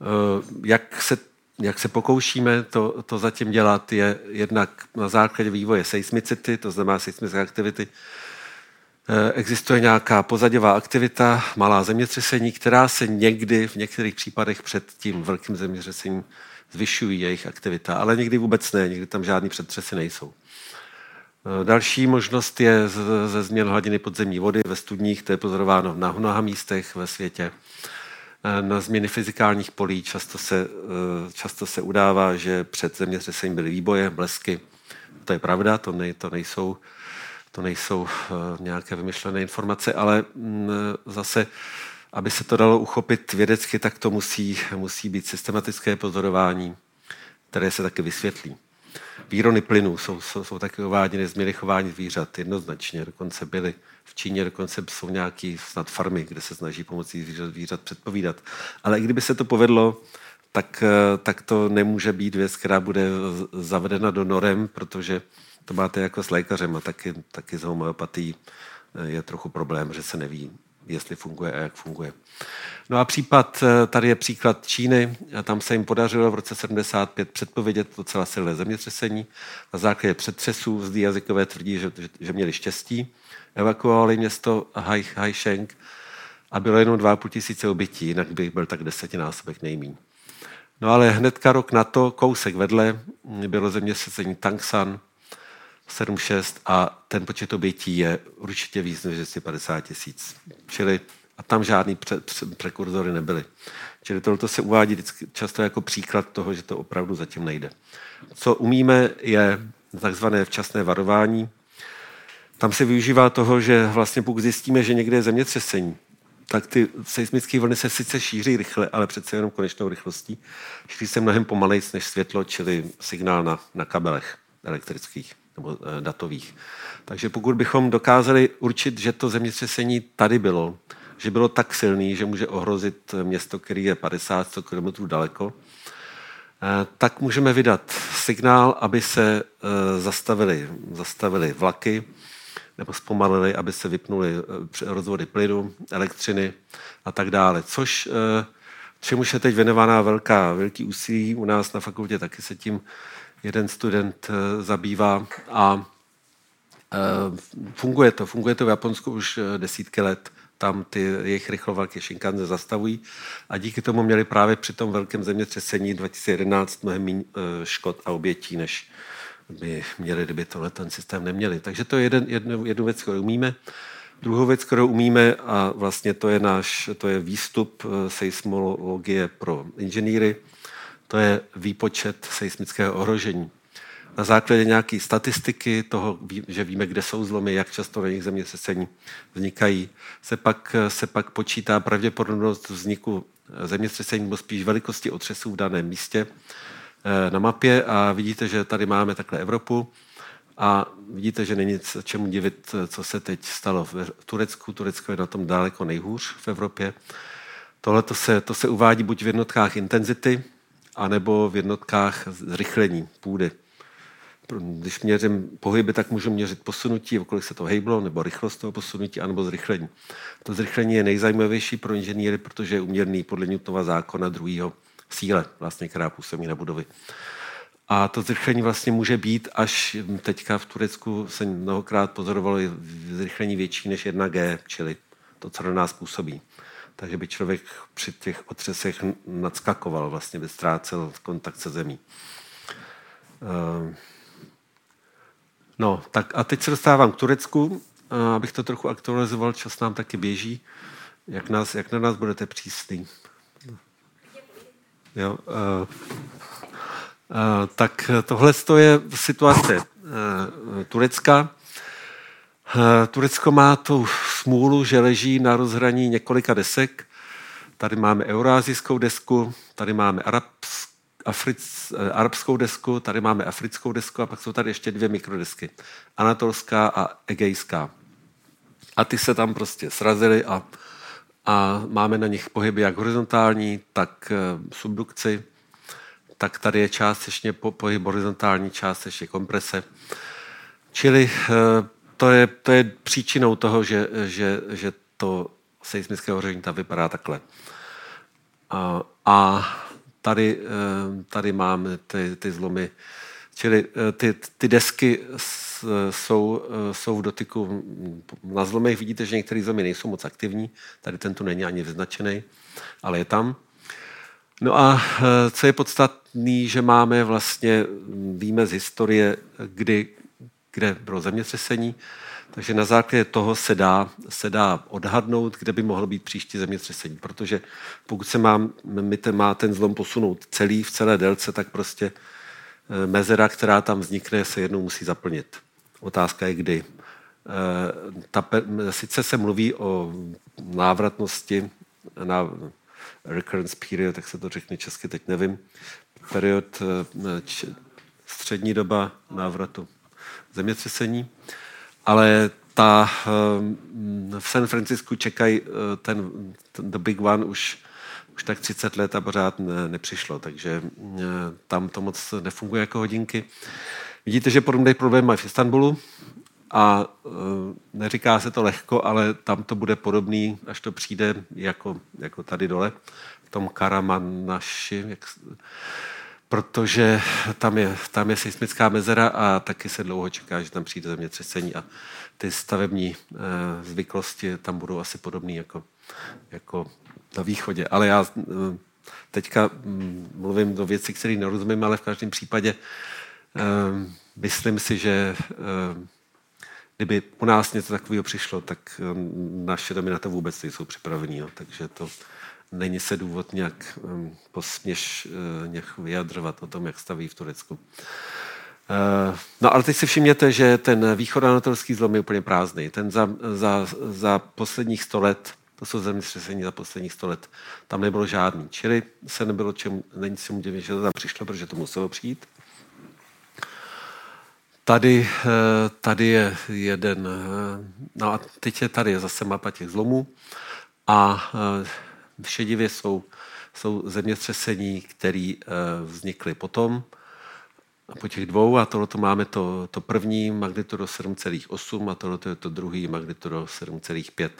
A: Eh, jak se, jak se pokoušíme to, to zatím dělat, je jednak na základě vývoje seismicity, to znamená seismické aktivity, Existuje nějaká pozadivá aktivita, malá zemětřesení, která se někdy v některých případech před tím velkým zemětřesením zvyšují jejich aktivita, ale někdy vůbec ne, někdy tam žádný předtřesy nejsou. Eh, další možnost je ze změn hladiny podzemní vody ve studních, to je pozorováno na mnoha místech ve světě. Eh, na změny fyzikálních polí často se, eh, často se udává, že před zemětřesením byly výboje, blesky. To je pravda, to, ne, to nejsou, to nejsou nějaké vymyšlené informace, ale mm, zase, aby se to dalo uchopit vědecky, tak to musí, musí být systematické pozorování, které se taky vysvětlí. Výrony plynů jsou, jsou, jsou taky uváděny změny chování zvířat jednoznačně. Dokonce byly v Číně, dokonce jsou nějaké snad farmy, kde se snaží pomocí zvířat, zvířat předpovídat. Ale i kdyby se to povedlo, tak, eh, tak to nemůže být věc, která bude zavedena do norem, protože to máte jako s lékařem a taky, taky s homeopatí eh, je trochu problém, že se neví, jestli funguje a jak funguje. No a případ, eh, tady je příklad Číny, tam se jim podařilo v roce 75 předpovědět docela silné zemětřesení. Na základě předtřesů zlí jazykové tvrdí, že, že, že měli štěstí. Evakuovali město Haisheng a bylo jenom 2,5 tisíce obětí, jinak by byl tak desetinásobek nejmín. No ale hnedka rok na to, kousek vedle, bylo zemětřesení Tangsan, 7,6 a ten počet obětí je určitě víc než 250 tisíc. Čili a tam žádný pře, pře, prekurzory nebyly. Čili tohle se uvádí vždycky, často jako příklad toho, že to opravdu zatím nejde. Co umíme, je takzvané včasné varování. Tam se využívá toho, že vlastně pokud zjistíme, že někde je zemětřesení, tak ty seismické vlny se sice šíří rychle, ale přece jenom konečnou rychlostí. Šíří se mnohem pomalejc než světlo, čili signál na, na kabelech elektrických nebo e, datových. Takže pokud bychom dokázali určit, že to zemětřesení tady bylo, že bylo tak silný, že může ohrozit město, který je 50-100 km daleko, eh, tak můžeme vydat signál, aby se eh, zastavili, zastavili vlaky, nebo zpomalili, aby se vypnuly eh, rozvody plynu, elektřiny a tak dále. Což čemu je teď věnovaná velká, velký úsilí. U nás na fakultě taky se tím jeden student zabývá a funguje to. Funguje to v Japonsku už desítky let tam ty jejich rychlovlaky Shinkansen zastavují a díky tomu měli právě při tom velkém zemětřesení 2011 mnohem méně eh, škod a obětí, než by měli, kdyby tohle ten systém neměli. Takže to je jeden, jednu, jednu věc, kterou umíme. Druhou věc, kterou umíme, a vlastně to je náš, to je výstup eh, seismologie pro inženýry, to je výpočet seismického ohrožení na základě nějaké statistiky toho, že víme, kde jsou zlomy, jak často na nich zemětřesení vznikají, se pak, se pak počítá pravděpodobnost vzniku zemětřesení nebo spíš velikosti otřesů v daném místě eh, na mapě a vidíte, že tady máme takhle Evropu a vidíte, že není nic čemu divit, co se teď stalo v Turecku. Turecko je na tom daleko nejhůř v Evropě. Tohle to se, to se uvádí buď v jednotkách intenzity, anebo v jednotkách zrychlení půdy když měřím pohyby, tak můžu měřit posunutí, kolik se to hejblo, nebo rychlost toho posunutí, anebo zrychlení. To zrychlení je nejzajímavější pro inženýry, protože je uměrný podle Newtonova zákona druhého síle, vlastně, která působí na budovy. A to zrychlení vlastně může být až teďka v Turecku se mnohokrát pozorovalo zrychlení větší než 1G, čili to, co na nás působí. Takže by člověk při těch otřesech nadskakoval, vlastně by ztrácel kontakt se zemí. Uh, No, tak a teď se dostávám k Turecku, abych to trochu aktualizoval, čas nám taky běží. Jak, nás, jak na nás budete přísný? Jo, uh, uh, tak tohle je situace uh, Turecka. Uh, Turecko má tu smůlu, že leží na rozhraní několika desek. Tady máme eurázijskou desku, tady máme eh, arabskou desku, tady máme africkou desku a pak jsou tady ještě dvě mikrodesky. Anatolská a egejská. A ty se tam prostě srazily a, a máme na nich pohyby jak horizontální, tak subdukci, tak tady je částečně pohyb horizontální, částečně komprese. Čili to je, to je příčinou toho, že, že, že to seismické ohření tam vypadá takhle. A, a tady, eh, tady máme ty, ty zlomy. Čili eh, ty, ty desky jsou, eh, jsou v dotyku. Na zlomech vidíte, že některé zlomy nejsou moc aktivní. Tady ten tu není ani vyznačený, ale je tam. No a co je podstatný, že máme vlastně, víme z historie, kdy, kde bylo zemětřesení, takže na základě toho se dá, se dá odhadnout, kde by mohlo být příští zemětřesení. Protože pokud se má, má ten zlom posunout celý v celé délce, tak prostě eh, mezera, která tam vznikne, se jednou musí zaplnit. Otázka je kdy. Eh, ta, sice se mluví o návratnosti na recurrence period, tak se to řekne česky, teď nevím, period eh, střední doba návratu zemětřesení, ale ta, eh, v San Francisku čekají eh, ten, ten The Big One už, už tak 30 let a pořád ne, nepřišlo, takže eh, tam to moc nefunguje jako hodinky. Vidíte, že podobný problém mají v Istanbulu a neříká se to lehko, ale tam to bude podobný, až to přijde jako, jako tady dole, v tom Karamanaši, jak, protože tam je, tam je seismická mezera a taky se dlouho čeká, že tam přijde zemětřesení a ty stavební e, zvyklosti tam budou asi podobné jako, jako na východě. Ale já e, teďka m, mluvím do věcí, které nerozumím, ale v každém případě e, myslím si, že e, kdyby u nás něco takového přišlo, tak naše domy na to vůbec nejsou připravení. Takže to, není se důvod nějak posměš uh, nějak vyjadřovat o tom, jak staví v Turecku. Uh, no ale teď si všimněte, že ten východanatolský zlom je úplně prázdný. Ten za, za, za posledních sto let, to jsou zemětřesení za posledních sto let, tam nebylo žádný. Čili se nebylo čem, není si divit, že to tam přišlo, protože to muselo přijít. Tady, uh, tady je jeden, no a teď je tady zase mapa těch zlomů a v šedivě jsou, jsou zemětřesení, které uh, vznikly potom, po těch dvou, a tohle máme to, to první magnitudo 7,8 a tohle je to druhý magnitudo 7,5.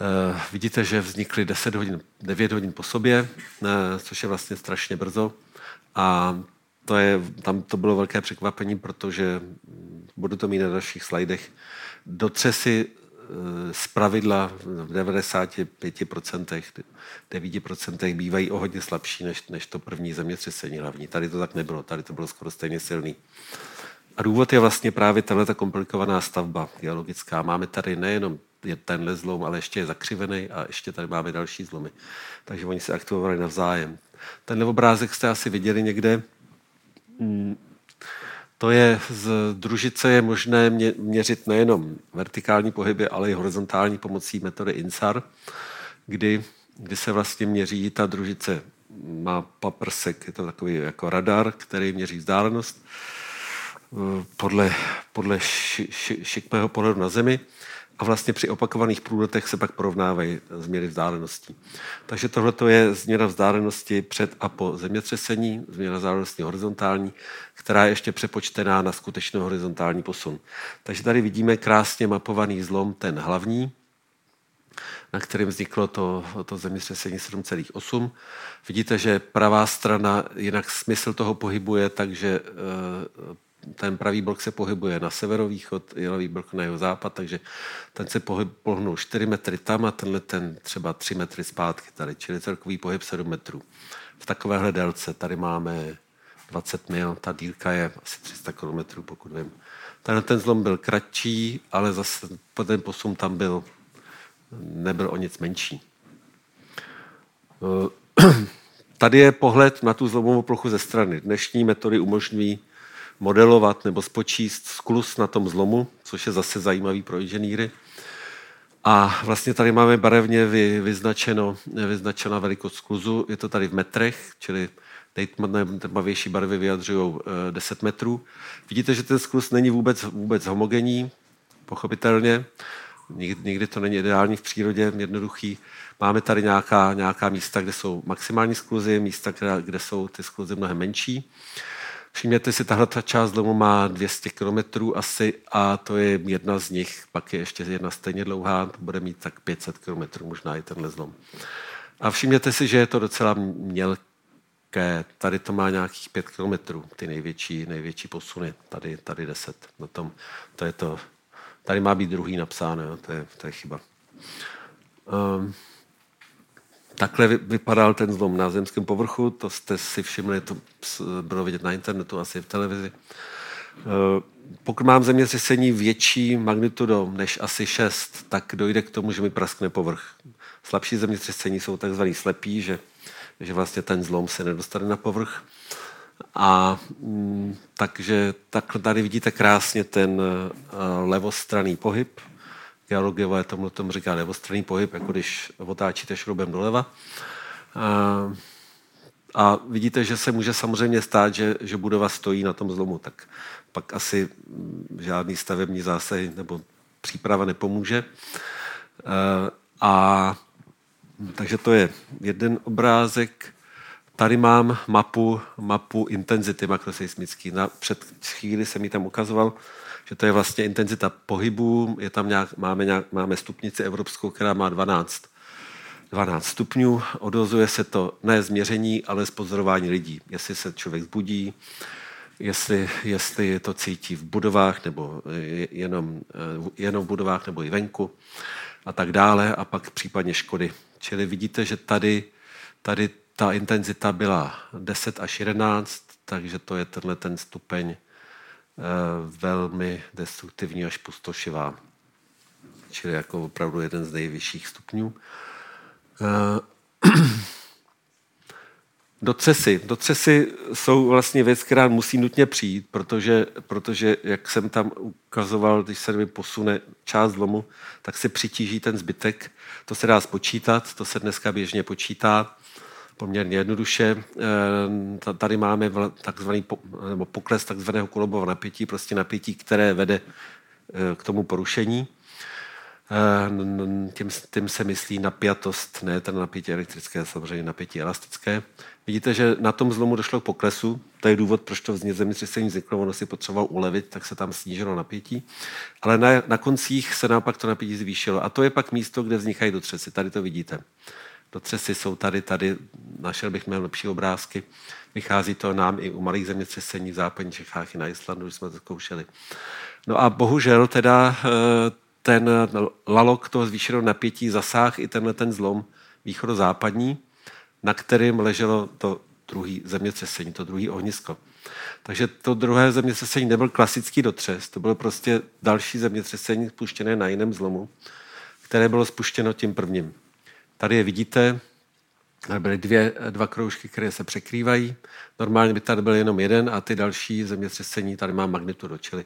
A: Uh, vidíte, že vznikly 10 hodin, 9 hodin po sobě, uh, což je vlastně strašně brzo. A to je, tam to bylo velké překvapení, protože budu to mít na dalších slajdech. Do třesy z pravidla v 95%, 9% bývají o hodně slabší než, než to první zemětřesení hlavní. Tady to tak nebylo, tady to bylo skoro stejně silný. A důvod je vlastně právě tahle komplikovaná stavba geologická. Máme tady nejenom je tenhle zlom, ale ještě je zakřivený a ještě tady máme další zlomy. Takže oni se aktivovali navzájem. Tenhle obrázek jste asi viděli někde. To je z družice je možné měřit nejenom vertikální pohyby, ale i horizontální pomocí metody INSAR, kdy, kdy se vlastně měří ta družice má paprsek, je to takový jako radar, který měří vzdálenost eh, podle, podle ši, ši, šikmého pohledu na Zemi a vlastně při opakovaných průletech se pak porovnávají změny vzdáleností. Takže tohle je změna vzdálenosti před a po zemětřesení, změna vzdálenosti horizontální, která je ještě přepočtená na skutečný horizontální posun. Takže tady vidíme krásně mapovaný zlom, ten hlavní, na kterém vzniklo to, to zemětřesení 7,8. Vidíte, že pravá strana, jinak smysl toho pohybuje, takže eh, ten pravý blok se pohybuje na severovýchod, levý blok na jeho západ, takže ten se pohyb, pohnul 4 metry tam a tenhle ten třeba 3 metry zpátky tady, čili celkový pohyb 7 metrů. V takovéhle délce tady máme 20 mil, ta dílka je asi 300 km, pokud vím. Tenhle ten zlom byl kratší, ale zase ten posun tam byl, nebyl o nic menší. Tady je pohled na tu zlomovou plochu ze strany. Dnešní metody umožňují modelovat nebo spočíst sklus na tom zlomu, což je zase zajímavý pro inženýry. A vlastně tady máme barevně vy, vyznačeno, vyznačena velikost skluzu. Je to tady v metrech, čili nejtmavější barvy vyjadřují 10 metrů. Vidíte, že ten sklus není vůbec, vůbec homogenní, pochopitelně. Nikdy, nikdy to není ideální v přírodě, jednoduchý. Máme tady nějaká, nějaká místa, kde jsou maximální skluzy, místa, kde, kde jsou ty skluzy mnohem menší. Všimněte si, tahle ta část domu má 200 km asi a to je jedna z nich, pak je ještě jedna stejně dlouhá, to bude mít tak 500 km možná i tenhle zlom. A všimněte si, že je to docela mělké. Tady to má nějakých 5 km, ty největší, největší posuny. Tady, tady 10. Na tom, to je to, tady má být druhý napsáno, jo, to, je, to je chyba. Um, Takhle vypadal ten zlom na zemském povrchu, to jste si všimli, to bylo vidět na internetu, asi v televizi. Eh, pokud mám zemětřesení větší magnitudo než asi 6, tak dojde k tomu, že mi praskne povrch. Slabší zemětřesení jsou takzvaný slepí, že, že vlastně ten zlom se nedostane na povrch. A mm, takže tak tady vidíte krásně ten uh, levostranný pohyb, geologové tomu, tomu říká levostranný pohyb, jako když otáčíte šroubem doleva. A, a vidíte, že se může samozřejmě stát, že, že budova stojí na tom zlomu, tak pak asi žádný stavební zásah nebo příprava nepomůže. A, takže to je jeden obrázek. Tady mám mapu, mapu intenzity makroseismický. Na, před chvíli jsem mi tam ukazoval, že to je vlastně intenzita pohybu, je tam nějak, máme, nějak, máme stupnici evropskou, která má 12, 12 stupňů, odozuje se to ne z měření, ale z pozorování lidí. Jestli se člověk zbudí, jestli, jestli to cítí v budovách, nebo jenom, eh, jenom v budovách, nebo i venku a tak dále, a pak případně škody. Čili vidíte, že tady, tady ta intenzita byla 10 až 11, takže to je tenhle ten stupeň velmi destruktivní až pustošivá. Čili jako opravdu jeden z nejvyšších stupňů. Eh, Docesy. Docesy jsou vlastně věc, která musí nutně přijít, protože, protože jak jsem tam ukazoval, když se mi posune část zlomu, tak se přitíží ten zbytek. To se dá spočítat, to se dneska běžně počítá poměrně jednoduše. Eh, tady máme takzvaný nebo pokles takzvaného kolobového napětí, prostě napětí, které vede eh, k tomu porušení. Eh, tím, tím se myslí napjatost, ne ten napětí elektrické, samozřejmě napětí elastické. Vidíte, že na tom zlomu došlo k poklesu. To je důvod, proč to vzniklo zemětřesení vzniklo. Ono si potřeboval ulevit, tak se tam snížilo napětí. Ale na, na koncích se naopak to napětí zvýšilo. A to je pak místo, kde vznikají dotřesy. Tady to vidíte. Dotřesy jsou tady, tady našel bych mnohem lepší obrázky. Vychází to nám i u malých zemětřesení v západních Čechách i na Islandu, když jsme to zkoušeli. No a bohužel teda eh, ten lalok toho zvýšeného napětí zasáh i tenhle ten zlom východozápadní, na kterým leželo to druhý zemětřesení, to druhý ohnisko. Takže to druhé zemětřesení nebyl klasický dotřes, to bylo prostě další zemětřesení spuštěné na jiném zlomu, které bylo spuštěno tím prvním. Tady je vidíte, byly dvě, dva kroužky, které se překrývají. Normálně by tady byl jenom jeden a ty další zemětřesení tady má magnitudu, čili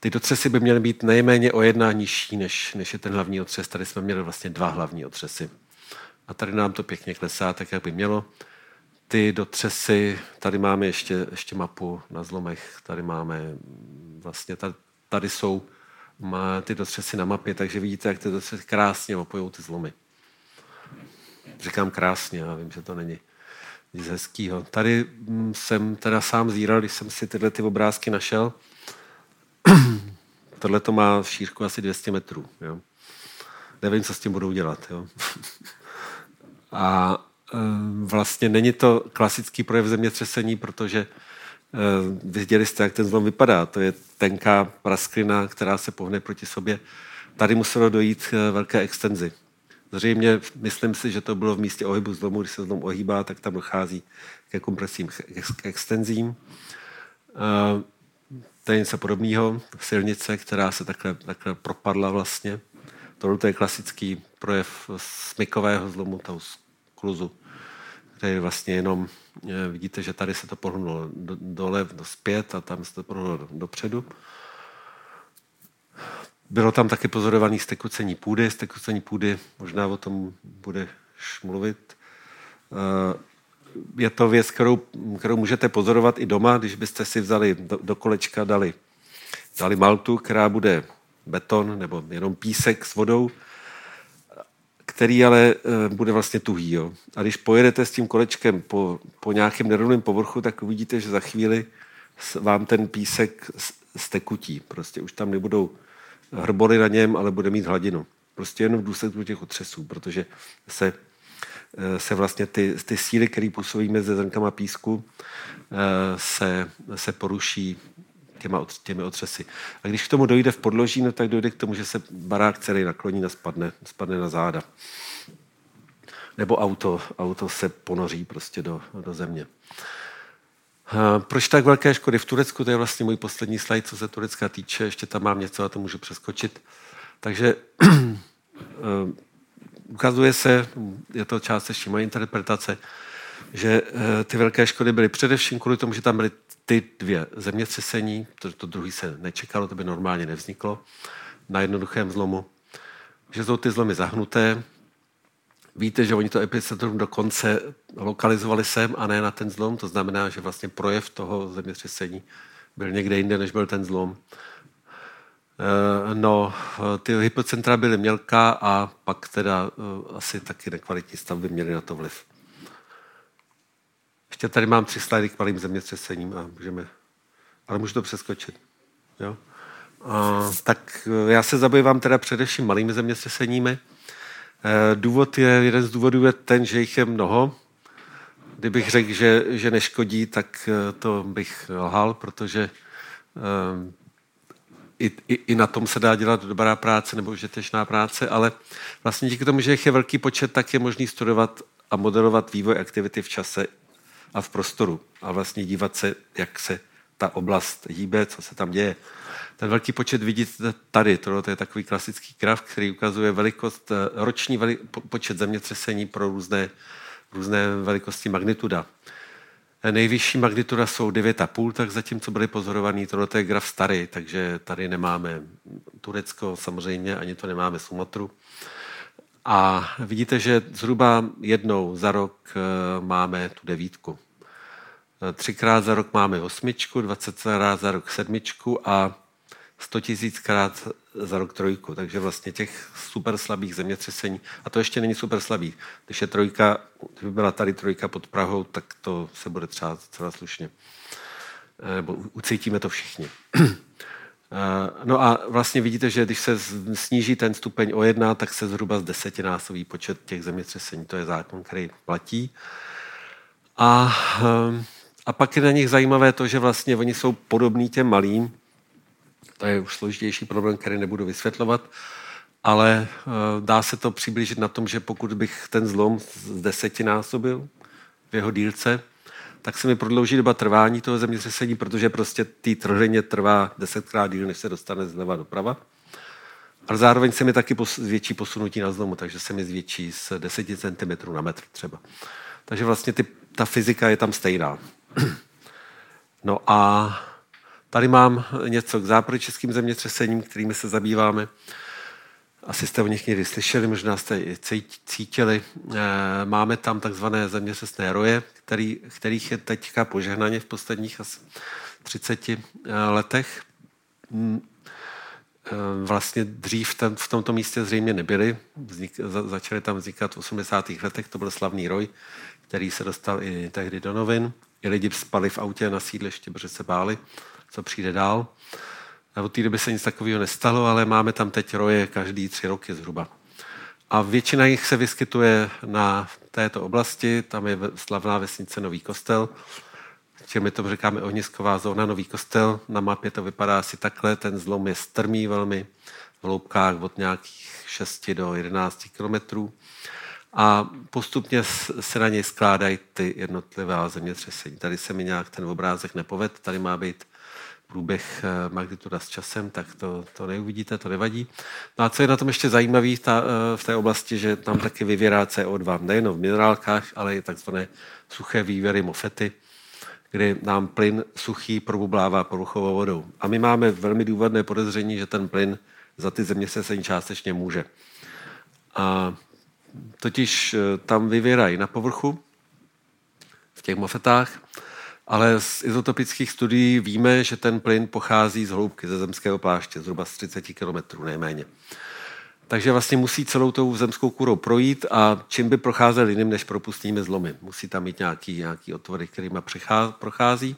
A: ty otřesy by měly být nejméně o jedna nižší, než, než je ten hlavní otřes. Tady jsme měli vlastně dva hlavní otřesy. A tady nám to pěkně klesá, tak jak by mělo. Ty dotřesy, tady máme ještě, ještě mapu na zlomech, tady máme vlastně, tady, tady jsou má ty dotřesy na mapě, takže vidíte, jak ty dotřesy krásně opojou ty zlomy. Říkám krásně, já vím, že to není nic hezkýho. Tady mm, jsem teda sám zíral, když jsem si tyhle ty obrázky našel. Tohle to má šířku asi 200 metrů. Jo. Nevím, co s tím budou dělat. Jo. A e, vlastně není to klasický projev zemětřesení, protože e, viděli jste, jak ten zlom vypadá. To je tenká prasklina, která se pohne proti sobě. Tady muselo dojít k velké extenzi. Zřejmě myslím si, že to bylo v místě ohybu zlomu, když se zlom ohýbá, tak tam dochází ke kompresím, k extenzím. To je něco podobného. Silnice, která se takhle, takhle propadla vlastně. Tohle je klasický projev smykového zlomu, toho skluzu, který vlastně jenom eh, vidíte, že tady se to pohnulo dole, do zpět a tam se to pohnulo dopředu. Bylo tam taky pozorovaný stekucení půdy. Stekucení půdy, možná o tom budeš mluvit. Eh, je to věc, kterou, kterou můžete pozorovat i doma, když byste si vzali do, do kolečka, dali, dali maltu, která bude beton nebo jenom písek s vodou, který ale eh, bude vlastně tuhý. Jo. A když pojedete s tím kolečkem po, po nějakém nerovném povrchu, tak uvidíte, že za chvíli vám ten písek stekutí. Prostě už tam nebudou hrbory na něm, ale bude mít hladinu. Prostě jenom v důsledku těch otřesů, protože se, eh, se vlastně ty, ty síly, které působí mezi zrnkama písku, eh, se, se poruší těma, těmi otřesy. A když k tomu dojde v podloží, no, tak dojde k tomu, že se barák celý nakloní a spadne, spadne na záda. Nebo auto, auto se ponoří prostě do, do země. Proč tak velké škody v Turecku? To je vlastně můj poslední slide, co se Turecka týče. Ještě tam mám něco a to můžu přeskočit. Takže eh, ukazuje se, je to částečně moje interpretace, že eh, ty velké škody byly především kvůli tomu, že tam byly ty dvě zemětřesení, to, to druhý se nečekalo, to by normálně nevzniklo, na jednoduchém zlomu, že jsou ty zlomy zahnuté, Víte, že oni to epicentrum dokonce lokalizovali sem a ne na ten zlom, to znamená, že vlastně projev toho zemětřesení byl někde jinde, než byl ten zlom. Eh, no, ty hypocentra byly mělká a pak teda eh, asi taky nekvalitní stavby měly na to vliv. Ještě tady mám tři slajdy k malým zemětřesením a můžeme, ale můžu to přeskočit. Jo? A, tak eh, já se zabývám teda především malými zemětřeseními. Eh, důvod je, jeden z důvodů je ten, že jich je mnoho. Kdybych řekl, že, že neškodí, tak eh, to bych lhal, protože um, i, i, i na tom se dá dělat dobrá práce nebo užitečná práce, ale vlastně díky tomu, že jich je velký počet, tak je možný studovat a modelovat vývoj aktivity v čase a v prostoru a vlastně dívat se, jak se ta oblast hýbe, co se tam děje. Ten velký počet vidíte tady, to je takový klasický graf, který ukazuje velikost, eh, roční veli, počet zemětřesení pro různé, různé velikosti magnituda. Eh, nejvyšší magnituda jsou 9,5, tak zatímco byly pozorovaný, tohle je graf starý, takže tady nemáme Turecko samozřejmě, ani to nemáme Sumatru. A vidíte, že zhruba jednou za rok eh, máme tu devítku. Třikrát za rok máme osmičku, 20 krát za rok sedmičku a 100 tisíckrát za rok trojku, takže vlastně těch super slabých zemětřesení, a to ještě není super slabý, když je trojka, kdyby byla tady trojka pod Prahou, tak to se bude třeba celá slušně. Eh, nebo ucítíme to všichni. Eh, no a vlastně vidíte, že když se sníží ten stupeň o jedna, tak se zhruba z desetinásobí počet těch zemětřesení. To je zákon, který platí. A, eh, a pak je na nich zajímavé to, že vlastně oni jsou podobní těm malým, to je už složitější problém, který nebudu vysvětlovat, ale eh, dá se to přiblížit na tom, že pokud bych ten zlom z desetinásobil v jeho dílce, tak se mi prodlouží doba trvání toho zemětřesení, protože prostě tý trženě trvá desetkrát díl, než se dostane zleva doprava. Ale zároveň se mi taky zvětší posunutí na zlomu, takže se mi zvětší z 10 cm na metr třeba. Takže vlastně ty, ta fyzika je tam stejná. No a Tady mám něco k západočeským zemětřesením, kterými se zabýváme. Asi jste o nich někdy slyšeli, možná jste i cítili. Eh, máme tam takzvané zemětřesné roje, který, kterých je teďka požehnaně v posledních asi 30 eh, letech. Mm, eh, vlastně dřív ten, v tomto místě zřejmě nebyly. Vznik, za, začaly tam vznikat v 80. letech, to byl slavný roj, který se dostal i tehdy do novin. I lidi spali v autě na sídlišti, protože se báli co přijde dál. A od té doby se nic takového nestalo, ale máme tam teď roje každý tři roky zhruba. A většina jich se vyskytuje na této oblasti, tam je slavná vesnice Nový kostel, čím my tomu říkáme ohnisková zóna Nový kostel. Na mapě to vypadá asi takhle, ten zlom je strmý velmi, v loupkách od nějakých 6 do 11 kilometrů a postupně se na něj skládají ty jednotlivé zemětřesení. Tady se mi nějak ten obrázek nepoved, tady má být průběh eh, magnituda s časem, tak to, to neuvidíte, to nevadí. No a co je na tom ještě zajímavé ta, eh, v té oblasti, že tam taky vyvěrá CO2, nejen v minerálkách, ale i takzvané suché vývěry, mofety, kdy nám plyn suchý probublává povrchovou vodou. A my máme velmi důvodné podezření, že ten plyn za ty země se se částečně může. A totiž eh, tam vyvěrají na povrchu, v těch mofetách, ale z izotopických studií víme, že ten plyn pochází z hloubky ze zemského pláště, zhruba z 30 km nejméně. Takže vlastně musí celou tou zemskou kůrou projít a čím by procházel jiným než propustnými zlomy. Musí tam mít nějaký, nějaký otvory, kterými prochází.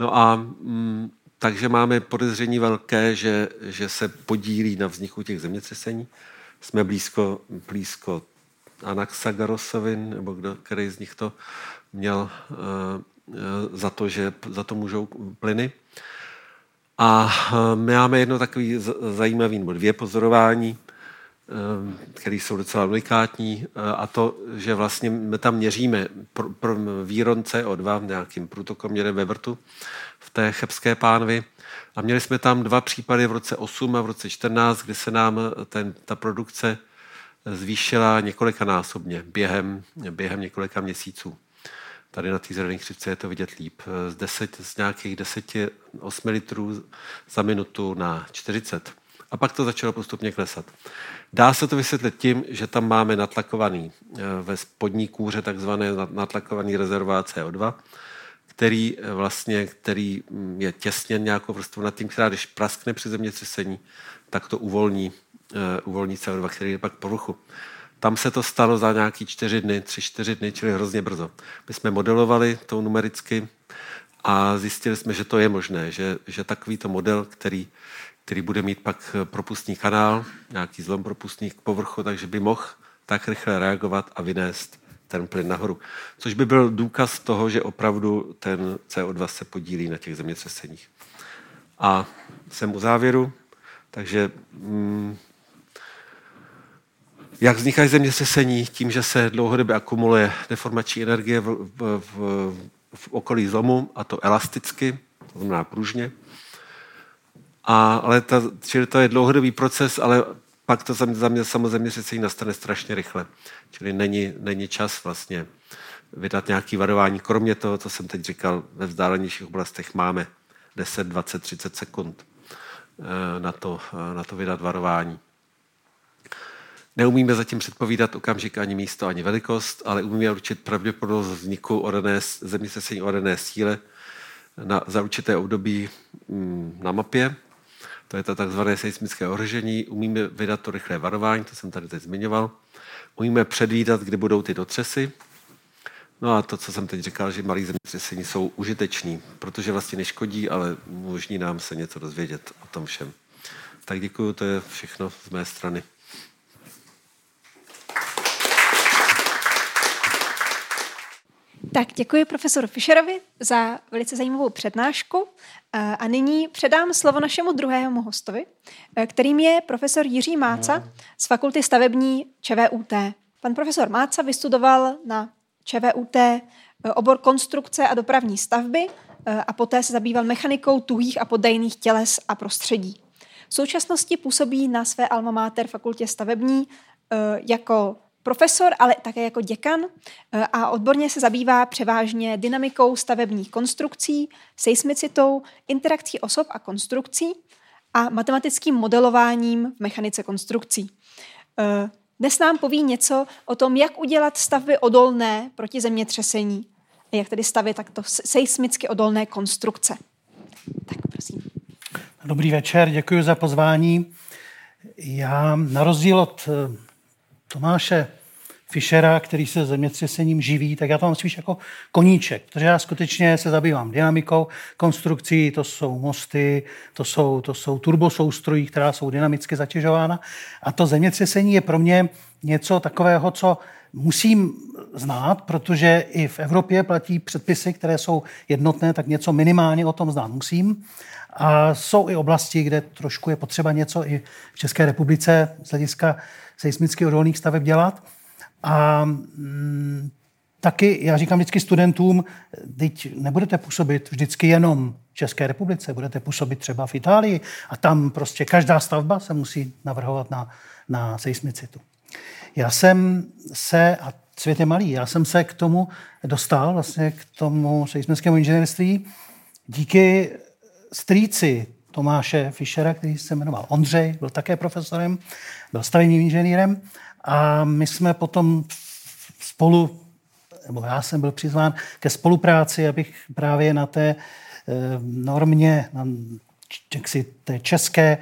A: No a mm, takže máme podezření velké, že, že se podílí na vzniku těch zemětřesení. Jsme blízko, blízko Anaxagarosovin, nebo kdo, který z nich to měl uh, za to, že za to můžou plyny. A uh, my máme jedno takový zajímavý, nebo dvě pozorování, které jsou docela unikátní, a to, že vlastně my tam měříme pro, pro výron CO2 v nějakým průtokoměrem ve vrtu, v té chebské pánvi. A měli jsme tam dva případy v roce 8 a v roce 14, kdy se nám ten, ta produkce zvýšila několikanásobně během, během několika měsíců. Tady na té zelené křivce je to vidět líp. Z, 10, z nějakých 10, 8 litrů za minutu na 40. A pak to začalo postupně klesat. Dá se to vysvětlit tím, že tam máme natlakovaný eh, ve spodní kůře takzvané natlakovaný rezervoár CO2, který eh, vlastně, který mm, je těsně nějakou vrstvu nad tím, která když praskne při zemětřesení, tak to uvolní, uvolní CO2, který je pak povrchu. Tam se to stalo za nějaký čtyři dny, tři, čtyři dny, čili hrozně brzo. My jsme modelovali to numericky a zjistili jsme, že to je možné, že, že takovýto model, který, který bude mít pak propustný kanál, nějaký zlom propustný k povrchu, takže by mohl tak rychle reagovat a vynést ten plyn nahoru. Což by byl důkaz toho, že opravdu ten CO2 se podílí na těch zemětřeseních. A jsem u závěru, takže mm, jak vznikají zemětřesení? Tím, že se dlouhodobě akumuluje deformační energie v, v, v, v okolí zlomu, a to elasticky, to znamená pružně. A, ale ta, čili to je dlouhodobý proces, ale pak to za mě samozeměřicení nastane strašně rychle. Čili není, není čas vlastně vydat nějaké varování. Kromě toho, co jsem teď říkal, ve vzdálenějších oblastech máme 10, 20, 30 sekund eh, na to, eh, na to vydat varování. Neumíme zatím předpovídat okamžik ani místo, ani velikost, ale umíme určit pravděpodobnost vzniku zemětřesení odené síle na, za určité období mm, na mapě. To je to takzvané seismické ohrožení. Umíme vydat to rychlé varování, to jsem tady teď zmiňoval. Umíme předvídat, kdy budou ty dotřesy. No a to, co jsem teď říkal, že malý zemětřesení jsou užiteční, protože vlastně neškodí, ale umožní nám se něco dozvědět o tom všem. Tak děkuji, to je všechno z mé strany.
B: Tak děkuji profesoru Fischerovi za velice zajímavou přednášku a nyní předám slovo našemu druhému hostovi, kterým je profesor Jiří Máca z Fakulty stavební ČVUT. Pan profesor Máca vystudoval na ČVUT obor konstrukce a dopravní stavby a poté se zabýval mechanikou tuhých a podajných těles a prostředí. V současnosti působí na své alma mater fakultě stavební jako profesor, ale také jako děkan eh, a odborně se zabývá převážně dynamikou stavebních konstrukcí, seismicitou, interakcí osob a konstrukcí a matematickým modelováním v mechanice konstrukcí. Eh, dnes nám poví něco o tom, jak udělat stavby odolné proti zemětřesení a jak tedy stavit takto seismicky odolné konstrukce. Tak prosím.
C: Dobrý večer, děkuji za pozvání. Já na rozdíl od eh, Tomáše Fischera, který se zemětřesením živí, tak já to mám spíš jako koníček, protože já skutečně se zabývám dynamikou konstrukcí, to jsou mosty, to jsou, to jsou turbosoustrují, která jsou dynamicky zatěžována. A to zemětřesení je pro mě něco takového, co musím znát, protože i v Evropě platí předpisy, které jsou jednotné, tak něco minimálně o tom znát musím. A jsou i oblasti, kde trošku je potřeba něco i v České republice z hlediska seismicky odolných staveb dělat. A mm, taky já říkám vždycky studentům, teď nebudete působit vždycky jenom v České republice, budete působit třeba v Itálii a tam prostě každá stavba se musí navrhovat na, na seismicitu. Já jsem se, a svět je malý, já jsem se k tomu dostal, vlastně k tomu seismickému inženýrství, díky strýci Tomáše Fischera, který se jmenoval Ondřej, byl také profesorem, byl stavebním inženýrem a my jsme potom spolu nebo já jsem byl přizván ke spolupráci, abych právě na té normě, na jaksi, té české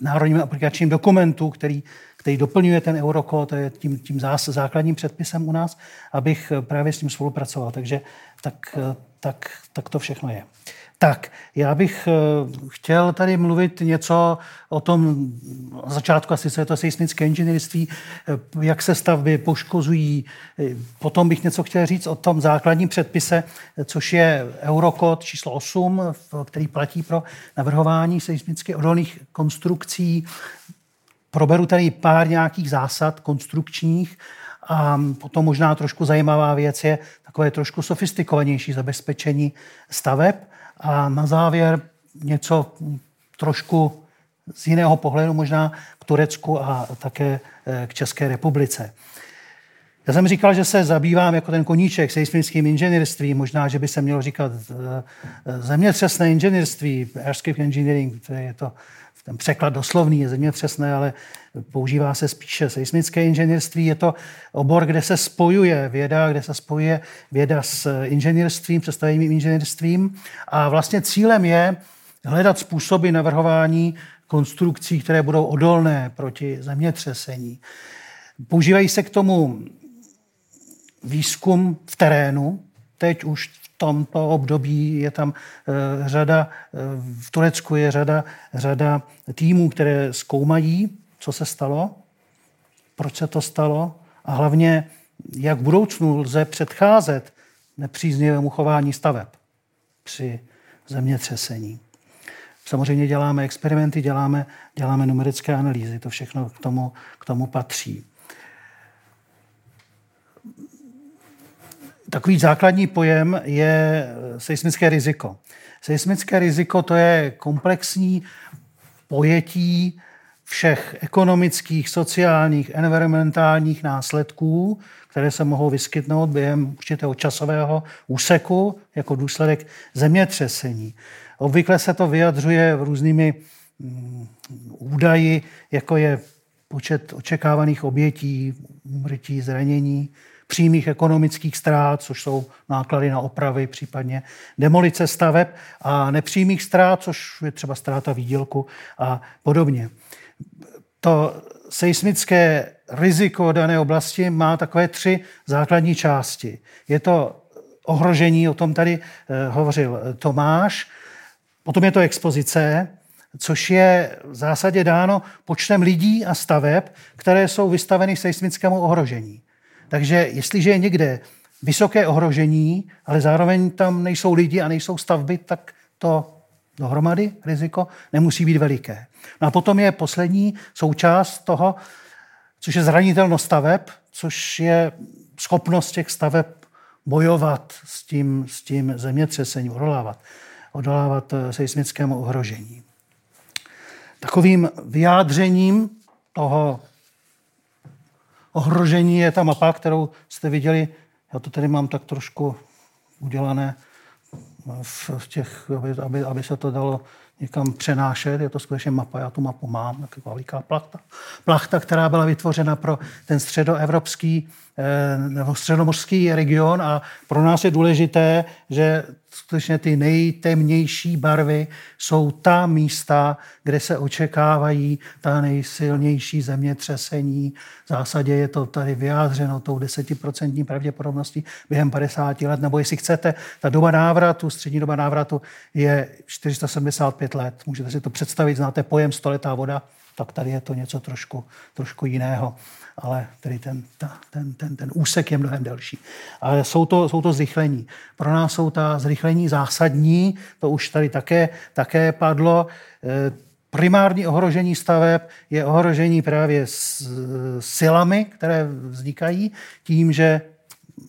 C: národním aplikačním dokumentu, který, který doplňuje ten eurokód, to je tím, tím zás, základním předpisem u nás, abych právě s ním spolupracoval. Takže tak, tak, tak to všechno je. Tak, já bych eh, chtěl tady mluvit něco o tom začátku, asi je to seismické inženýrství, eh, jak se stavby poškozují. Eh, potom bych něco chtěl říct o tom základním předpise, což je Eurokod číslo 8, který platí pro navrhování seismicky odolných konstrukcí. Proberu tady pár nějakých zásad konstrukčních a potom možná trošku zajímavá věc je takové trošku sofistikovanější zabezpečení staveb. A na závěr něco trošku z jiného pohledu možná k Turecku a také eh, k České republice. Já jsem říkal, že se zabývám jako ten koníček seismickým inženýrstvím, možná, že by se mělo říkat eh, eh, zemětřesné inženýrství, earthquake engineering, to je to ten překlad doslovný je zemětřesné, ale používá se spíše seismické inženýrství. Je to obor, kde se spojuje věda, kde se spojuje věda s inženýrstvím, představeným inženýrstvím. A vlastně cílem je hledat způsoby navrhování konstrukcí, které budou odolné proti zemětřesení. Používají se k tomu výzkum v terénu. Teď už tomto období je tam eh, řada, eh, v Turecku je řada, řada týmů, které zkoumají, co se stalo, proč se to stalo a hlavně, jak v budoucnu lze předcházet nepříznivému chování staveb při zemětřesení. Samozřejmě děláme experimenty, děláme, děláme numerické analýzy, to všechno k tomu, k tomu patří. Takový základní pojem je seismické riziko. Seismické riziko to je komplexní pojetí všech ekonomických, sociálních, environmentálních následků, které se mohou vyskytnout během určitého časového úseku jako důsledek zemětřesení. Obvykle se to vyjadřuje v různými mm, údaji, jako je počet očekávaných obětí, úmrtí, zranění, přímých ekonomických ztrát, což jsou náklady na opravy, případně demolice staveb, a nepřímých ztrát, což je třeba ztráta výdělku a podobně. To seismické riziko dané oblasti má takové tři základní části. Je to ohrožení, o tom tady eh, hovořil Tomáš, potom je to expozice, což je v zásadě dáno počtem lidí a staveb, které jsou vystaveny seismickému ohrožení. Takže jestliže je někde vysoké ohrožení, ale zároveň tam nejsou lidi a nejsou stavby, tak to dohromady riziko nemusí být veliké. No a potom je poslední součást toho, což je zranitelnost staveb, což je schopnost těch staveb bojovat s tím, s tím zemětřesením, odolávat, odolávat eh, seismickému ohrožení. Takovým vyjádřením toho ohrožení je ta mapa, kterou jste viděli. Já to tady mám tak trošku udělané v, těch, aby, aby, aby se to dalo někam přenášet. Je to skutečně mapa, já tu mapu mám, taková veliká plachta. Plachta, která byla vytvořena pro ten středoevropský Eh, nebo středomořský region a pro nás je důležité, že skutečně ty nejtemnější barvy jsou ta místa, kde se očekávají ta nejsilnější zemětřesení. V zásadě je to tady vyjádřeno tou desetiprocentní pravděpodobností během 50 let, nebo jestli chcete, ta doba návratu, střední doba návratu je 475 let. Můžete si to představit, znáte pojem stoletá voda, tak tady je to něco trošku, trošku jiného ale tedy ten, ta, ten, ten, ten úsek je mnohem delší. Ale jsou to, jsou to zrychlení. Pro nás jsou ta zrychlení zásadní, to už tady také, také padlo. E, primární ohrožení staveb je ohrožení právě s silami, které vznikají tím, že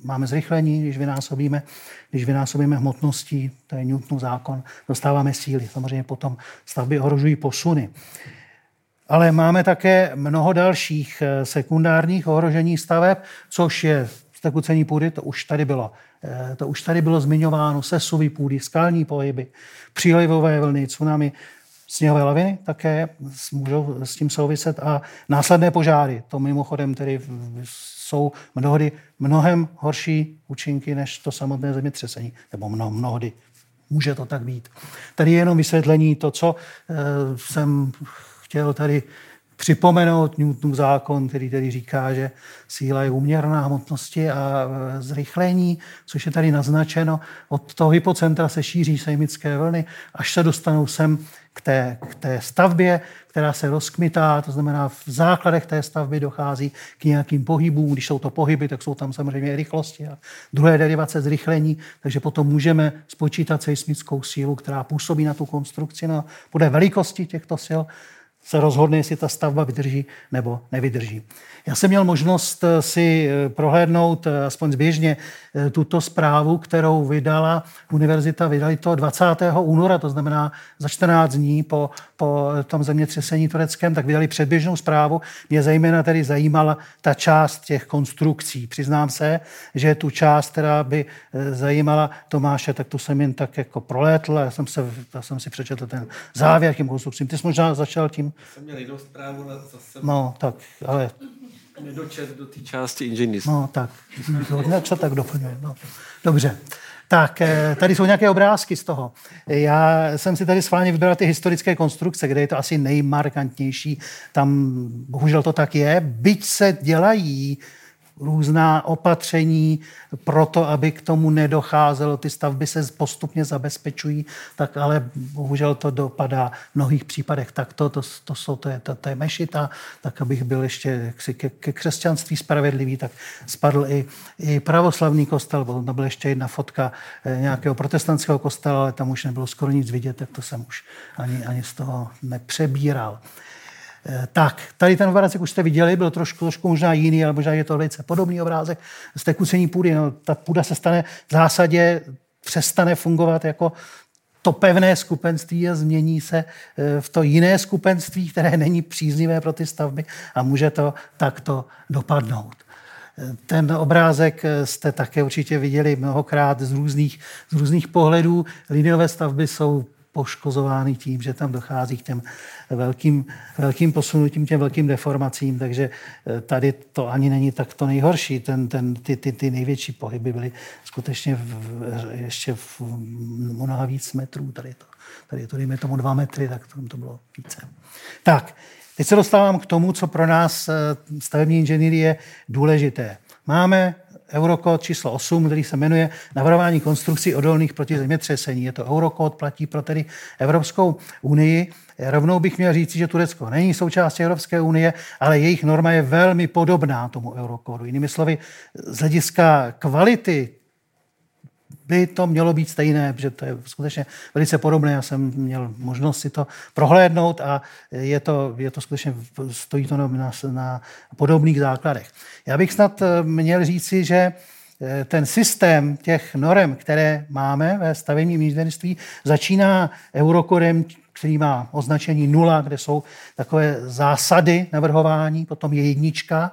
C: máme zrychlení, když vynásobíme, když vynásobíme hmotností, to je Newtonův zákon, dostáváme síly. Samozřejmě potom stavby ohrožují posuny. Ale máme také mnoho dalších eh, sekundárních ohrožení staveb, což je stekucení půdy, to už tady bylo. Eh, to už tady bylo zmiňováno, sesuvy půdy, skalní pohyby, přílivové vlny, tsunami. Sněhové laviny také můžou s tím souviset a následné požáry. To mimochodem tedy jsou mnohdy mnohem horší účinky než to samotné zemětřesení. Nebo mnoho, mnohdy. Může to tak být. Tady je jenom vysvětlení to, co e, jsem chtěl tady připomenout Newtonův zákon, který tedy říká, že síla je uměrná hmotnosti a e, zrychlení, což je tady naznačeno. Od toho hypocentra se šíří seismické vlny, až se dostanou sem k té, k té stavbě, která se rozkmitá, to znamená v základech té stavby dochází k nějakým pohybům. Když jsou to pohyby, tak jsou tam samozřejmě rychlosti a druhé derivace zrychlení, takže potom můžeme spočítat seismickou sílu, která působí na tu konstrukci. No, podle velikosti těchto sil se rozhodne, jestli ta stavba vydrží nebo nevydrží. Já jsem měl možnost eh, si eh, prohlédnout eh, aspoň zběžně tuto zprávu, kterou vydala univerzita, vydali to 20. února, to znamená za 14 dní po, po tom zemětřesení tureckém, tak vydali předběžnou zprávu. Mě zejména tedy zajímala ta část těch konstrukcí. Přiznám se, že tu část, která by zajímala Tomáše, tak tu jsem jen tak jako prolétl já jsem, se, já jsem si přečetl ten závěr tím konstrukcím. Ty jsi možná začal tím...
A: Jsem měl jinou zprávu, zase...
C: No, tak, ale
A: nedočet do té části inženýrství.
C: No tak, co tak doplňuje. No. Dobře. Tak, eh, tady jsou nějaké obrázky z toho. Já jsem si tady schválně vybral ty historické konstrukce, kde je to asi nejmarkantnější. Tam bohužel to tak je. Byť se dělají různá opatření pro to, aby k tomu nedocházelo. Ty stavby se postupně zabezpečují, tak ale bohužel to dopadá v mnohých případech. Tak to, to, jsou, to, je, to, to je mešita, tak abych byl ještě jaksi ke, ke křesťanství spravedlivý, tak spadl i, i pravoslavný kostel, potom tam byla ještě jedna fotka eh, nějakého protestantského kostela, ale tam už nebylo skoro nic vidět, tak to jsem už ani, ani z toho nepřebíral. Eh, tak, tady ten obrázek už jste viděli, byl trošku, trošku možná jiný, ale možná je to velice podobný obrázek z tekucení půdy. No, ta půda se stane v zásadě, přestane fungovat jako to pevné skupenství a změní se eh, v to jiné skupenství, které není příznivé pro ty stavby a může to takto dopadnout. Eh, ten obrázek jste také určitě viděli mnohokrát z různých, z různých pohledů. Liniové stavby jsou poškozovány tím, že tam dochází k těm velkým, velkým posunutím, těm velkým deformacím, takže eh, tady to ani není tak to nejhorší. Ten, ten, ty, ty, ty největší pohyby byly skutečně v, ještě v mnoha víc metrů. Tady to, tady to dejme tomu dva metry, tak to, to bylo více. Tak, teď se dostávám k tomu, co pro nás eh, stavební inženýry je důležité. Máme eurokód číslo 8, který se jmenuje Navrhování konstrukcí odolných proti zemětřesení. Je to eurokód, platí pro tedy Evropskou unii. Rovnou bych měl říct, že Turecko není součástí Evropské unie, ale jejich norma je velmi podobná tomu eurokódu. Jinými slovy, z hlediska kvality by to mělo být stejné, protože to je skutečně velice podobné. Já jsem měl možnost si to prohlédnout a je to, je to skutečně, stojí to na, na podobných základech. Já bych snad eh, měl říci, že eh, ten systém těch norem, které máme ve stavebním inženýrství, začíná eurokodem, který má označení nula, kde jsou takové zásady navrhování, potom je jednička,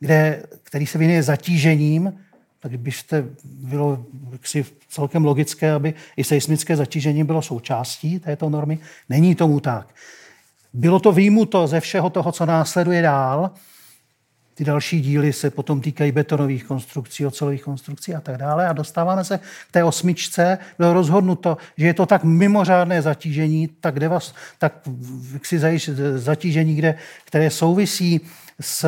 C: kde, který se věnuje zatížením, tak byste bylo si celkem logické, aby i seismické zatížení bylo součástí této normy. Není tomu tak. Bylo to výjimuto ze všeho toho, co následuje dál. Ty další díly se potom týkají betonových konstrukcí, ocelových konstrukcí a tak dále. A dostáváme se k té osmičce. Bylo rozhodnuto, že je to tak mimořádné zatížení, tak, devas, tak si zatížení, kde, které souvisí s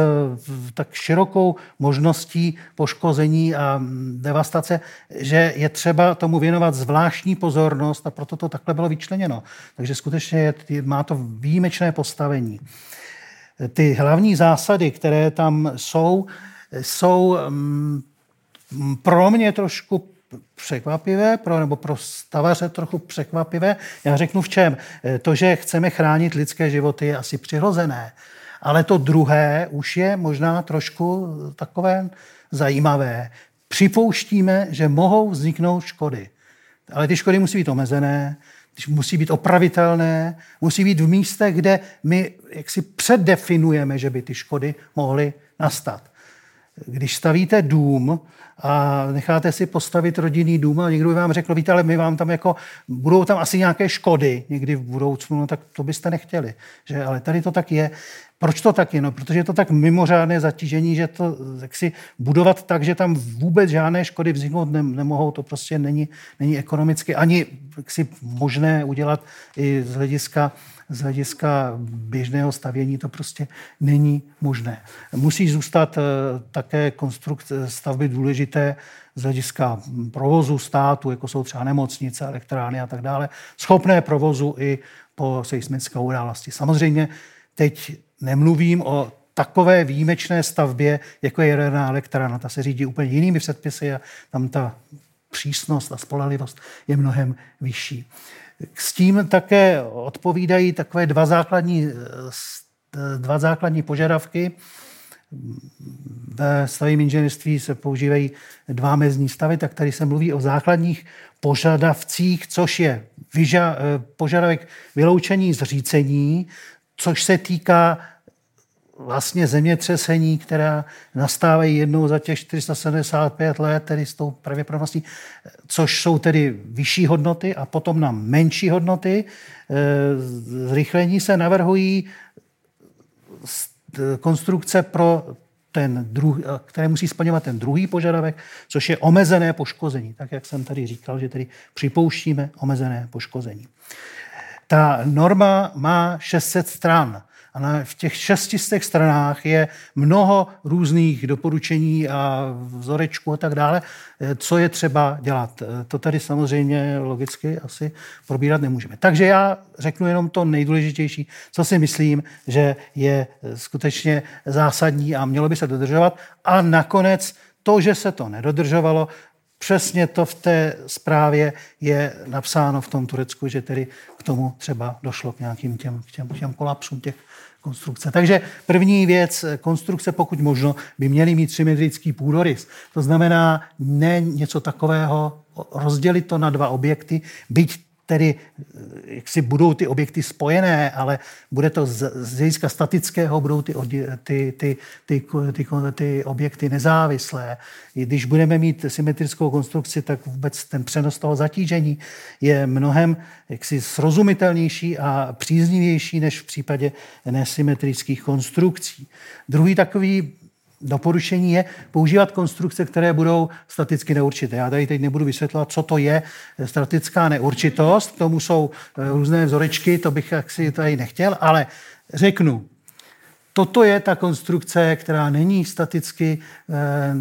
C: tak širokou možností poškození a devastace, že je třeba tomu věnovat zvláštní pozornost a proto to takhle bylo vyčleněno. Takže skutečně je, má to výjimečné postavení. Ty hlavní zásady, které tam jsou, jsou mm, pro mě trošku překvapivé, pro, nebo pro stavaře trochu překvapivé. Já řeknu v čem. To, že chceme chránit lidské životy, je asi přirozené. Ale to druhé už je možná trošku takové zajímavé. Připouštíme, že mohou vzniknout škody. Ale ty škody musí být omezené, musí být opravitelné, musí být v místech, kde my jaksi předdefinujeme, že by ty škody mohly nastat. Když stavíte dům a necháte si postavit rodinný dům a někdo by vám řekl, víte, ale my vám tam jako, budou tam asi nějaké škody někdy v budoucnu, no tak to byste nechtěli. Že? Ale tady to tak je. Proč to tak je? No, protože je to tak mimořádné zatížení, že to jak si budovat tak, že tam vůbec žádné škody vzniknout nemohou, to prostě není, není ekonomicky ani si možné udělat i z hlediska z hlediska běžného stavění to prostě není možné. Musí zůstat eh, také konstrukce stavby důležité z hlediska provozu státu, jako jsou třeba nemocnice, elektrárny a tak dále, schopné provozu i po seismické události. Samozřejmě teď nemluvím o takové výjimečné stavbě, jako je jaderná elektrárna. Ta se řídí úplně jinými předpisy a tam ta přísnost a spolehlivost je mnohem vyšší. S tím také odpovídají takové dva základní, dva základní požadavky. Ve stavním inženýrství se používají dva mezní stavy, tak tady se mluví o základních požadavcích, což je vyža, požadavek vyloučení zřícení, což se týká vlastně zemětřesení, která nastávají jednou za těch 475 let, tedy s tou pravděpodobností, což jsou tedy vyšší hodnoty a potom na menší hodnoty. E, zrychlení se navrhují konstrukce pro ten druh, které musí splňovat ten druhý požadavek, což je omezené poškození. Tak, jak jsem tady říkal, že tedy připouštíme omezené poškození. Ta norma má 600 stran. A na, v těch šestistech stranách je mnoho různých doporučení a vzorečků a tak dále, eh, co je třeba dělat. Eh, to tady samozřejmě logicky asi probírat nemůžeme. Takže já řeknu jenom to nejdůležitější, co si myslím, že je eh, skutečně zásadní a mělo by se dodržovat. A nakonec to, že se to nedodržovalo, Přesně to v té zprávě je napsáno v tom Turecku, že tedy k tomu třeba došlo k nějakým těm, těm, těm kolapsům těch konstrukce. Takže první věc, konstrukce pokud možno, by měly mít symetrický půdorys. To znamená ne něco takového, rozdělit to na dva objekty, byť tedy jak si budou ty objekty spojené, ale bude to z, z hlediska statického, budou ty, ty, ty, ty, ty, ty objekty nezávislé. I když budeme mít symetrickou konstrukci, tak vůbec ten přenos toho zatížení je mnohem jaksi srozumitelnější a příznivější než v případě nesymetrických konstrukcí. Druhý takový doporučení je používat konstrukce, které budou staticky neurčité. Já tady teď nebudu vysvětlovat, co to je statická neurčitost. K tomu jsou eh, různé vzorečky, to bych si tady nechtěl, ale řeknu, Toto je ta konstrukce, která není staticky eh,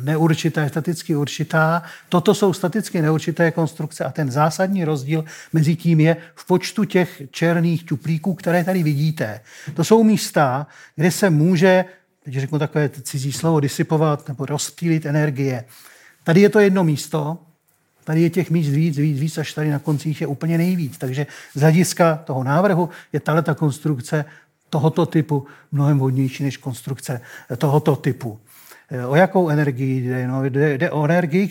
C: neurčitá, je staticky určitá. Toto jsou staticky neurčité konstrukce a ten zásadní rozdíl mezi tím je v počtu těch černých čuplíků, které tady vidíte. To jsou místa, kde se může teď řeknu takové cizí slovo, disipovat nebo rozptýlit energie. Tady je to jedno místo, tady je těch míst víc, víc, víc, až tady na koncích je úplně nejvíc. Takže z hlediska toho návrhu je tahle ta konstrukce tohoto typu mnohem vhodnější než konstrukce tohoto typu. O jakou energii jde? No, jde, jde o energii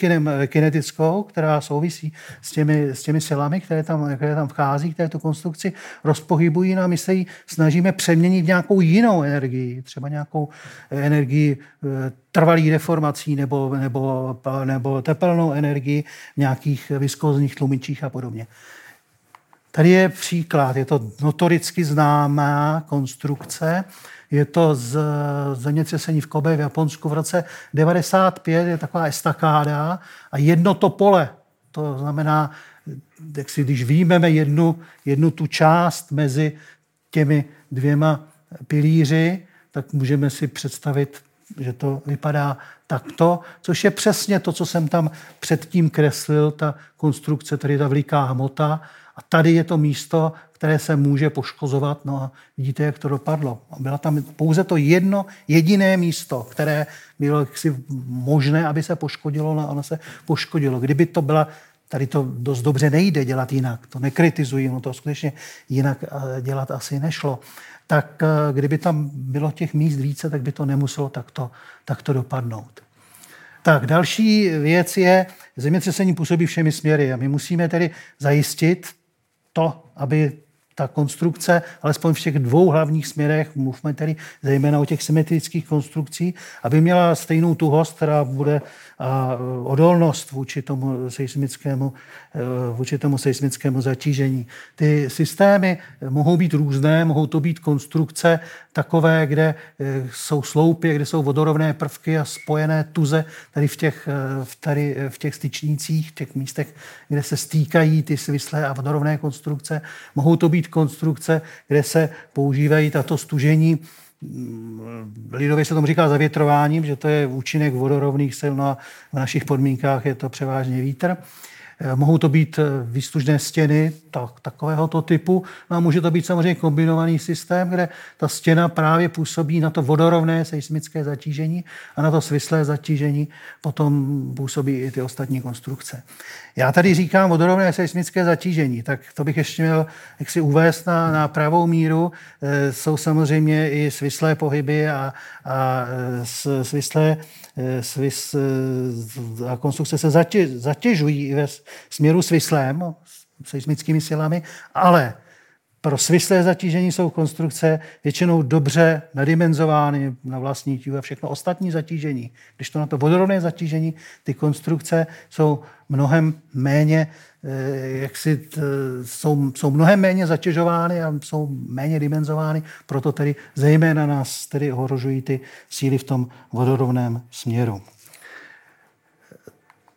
C: kinetickou, která souvisí s těmi, s těmi silami, které tam, které tam vchází, které tu konstrukci rozpohybují. A my se ji snažíme přeměnit v nějakou jinou energii, třeba nějakou energii eh, trvalých deformací nebo, nebo, nebo tepelnou energii v nějakých viskozních tlumičích a podobně. Tady je příklad, je to notoricky známá konstrukce, je to z zemětřesení v Kobe v Japonsku v roce 95, je taková estakáda a jedno to pole, to znamená, jak si, když výjmeme jednu, jednu tu část mezi těmi dvěma pilíři, tak můžeme si představit, že to vypadá takto, což je přesně to, co jsem tam předtím kreslil, ta konstrukce, tedy ta veliká hmota. A tady je to místo, které se může poškozovat. No a vidíte, jak to dopadlo. Byla tam pouze to jedno jediné místo, které bylo jaksi možné, aby se poškodilo, no a ono se poškodilo. Kdyby to byla Tady to dost dobře nejde dělat jinak. To nekritizuji, no to skutečně jinak eh, dělat asi nešlo. Tak eh, kdyby tam bylo těch míst více, tak by to nemuselo takto, takto dopadnout. Tak další věc je, zemětřesení působí všemi směry a my musíme tedy zajistit to, aby ta konstrukce, alespoň v těch dvou hlavních směrech, mluvme tedy zejména o těch symetrických konstrukcí, aby měla stejnou tuhost, která bude a odolnost vůči tomu seismickému, eh, vůči tomu seismickému zatížení. Ty systémy mohou být různé, mohou to být konstrukce takové, kde eh, jsou sloupy, kde jsou vodorovné prvky a spojené tuze tady v těch, eh, tady v těch styčnících, těch místech, kde se stýkají ty svislé a vodorovné konstrukce. Mohou to být konstrukce, kde se používají tato stužení lidově se tomu říká zavětrováním, že to je účinek vodorovných sil, no a v našich podmínkách je to převážně vítr. Eh, mohou to být eh, výslužné stěny tak, takovéhoto typu. No a může to být samozřejmě kombinovaný systém, kde ta stěna právě působí na to vodorovné seismické zatížení a na to svislé zatížení potom působí i ty ostatní konstrukce. Já tady říkám vodorovné seismické zatížení, tak to bych ještě měl jak si uvést na, na pravou míru. E, jsou samozřejmě i svislé pohyby a, a svislé svis, a konstrukce se zatěž, zatěžují i ve směru svislém, seismickými silami, ale pro svislé zatížení jsou konstrukce většinou dobře nadimenzovány na vlastní tíhu a všechno ostatní zatížení. Když to na to vodorovné zatížení, ty konstrukce jsou mnohem méně, eh, jak si, jsou, jsou mnohem méně zatěžovány a jsou méně dimenzovány, proto tedy zejména nás tedy ohrožují ty síly v tom vodorovném směru.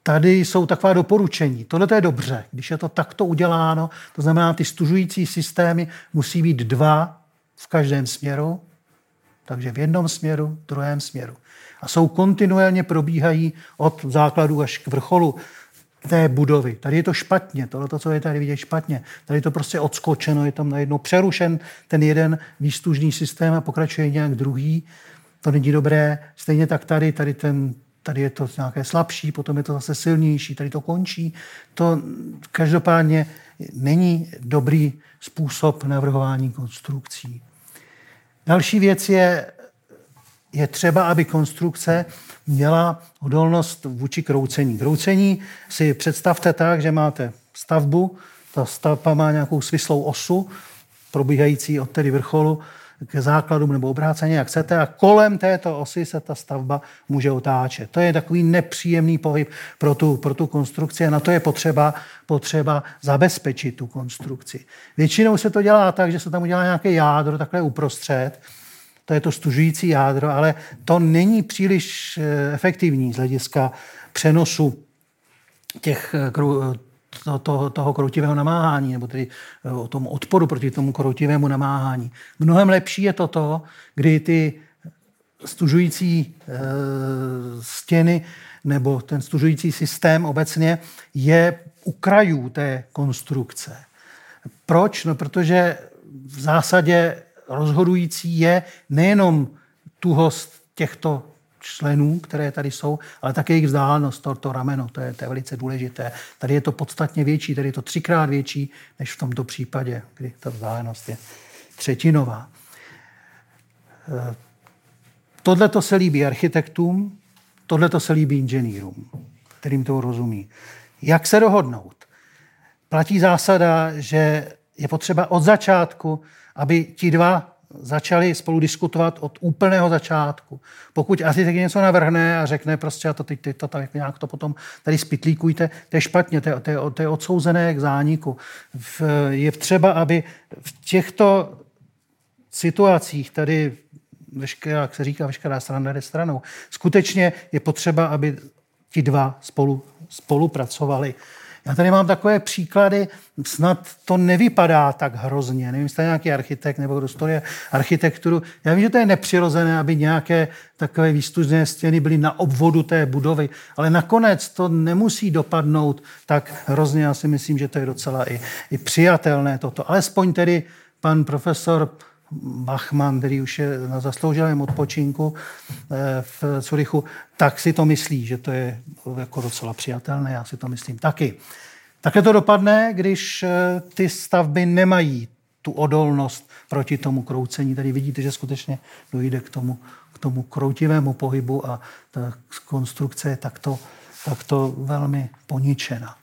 C: Tady jsou taková doporučení. Tohle je dobře. Když je to takto uděláno, to znamená, ty stužující systémy musí být dva v každém směru, takže v jednom směru, v druhém směru. A jsou kontinuálně probíhají od základu až k vrcholu té budovy. Tady je to špatně, tohle, co je tady vidět špatně. Tady je to prostě odskočeno, je tam najednou přerušen ten jeden výstužný systém a pokračuje nějak druhý. To není dobré. Stejně tak tady, tady ten tady je to nějaké slabší, potom je to zase silnější, tady to končí. To každopádně není dobrý způsob navrhování konstrukcí. Další věc je, je třeba, aby konstrukce měla odolnost vůči kroucení. Kroucení si představte tak, že máte stavbu, ta stavba má nějakou svislou osu, probíhající od tedy vrcholu k základům nebo obráceně, jak chcete, a kolem této osy se ta stavba může otáčet. To je takový nepříjemný pohyb pro tu, pro tu konstrukci a na to je potřeba, potřeba zabezpečit tu konstrukci. Většinou se to dělá tak, že se tam udělá nějaké jádro takhle uprostřed, to je to stužující jádro, ale to není příliš eh, efektivní z hlediska přenosu těch eh, to, to, toho kroutivého namáhání, nebo tedy eh, o tom odporu proti tomu kroutivému namáhání. Mnohem lepší je toto, kdy ty stužující e, stěny nebo ten stužující systém obecně je u krajů té konstrukce. Proč? No, protože v zásadě rozhodující je nejenom tuhost těchto členů, které tady jsou, ale také jejich vzdálenost, to, to rameno, to je, to je velice důležité. Tady je to podstatně větší, tady je to třikrát větší, než v tomto případě, kdy ta vzdálenost je třetinová. Eh, tohle to se líbí architektům, tohle to se líbí inženýrům, kterým to rozumí. Jak se dohodnout? Platí zásada, že je potřeba od začátku, aby ti dva začali spolu diskutovat od úplného začátku. Pokud architekt něco navrhne a řekne prostě, a to teď, teď to tak nějak to potom tady spitlíkujte, to je špatně, je, to je, to je odsouzené k zániku. V, je třeba, aby v těchto situacích tady veškerá, jak se říká, veškerá strana jde stranou. Skutečně je potřeba, aby ti dva spolu, spolupracovali. Já tady mám takové příklady, snad to nevypadá tak hrozně. Nevím, jestli nějaký architekt nebo kdo studuje architekturu. Já vím, že to je nepřirozené, aby nějaké takové výstužné stěny byly na obvodu té budovy, ale nakonec to nemusí dopadnout tak hrozně. Já si myslím, že to je docela i, i přijatelné toto. Alespoň tedy pan profesor Bachmann, který už je na zasloužilém odpočinku eh, v Curychu, tak si to myslí, že to je jako docela přijatelné. Já si to myslím taky. Také to dopadne, když eh, ty stavby nemají tu odolnost proti tomu kroucení. Tady vidíte, že skutečně dojde k tomu, k tomu kroutivému pohybu a ta konstrukce je takto, takto velmi poničena.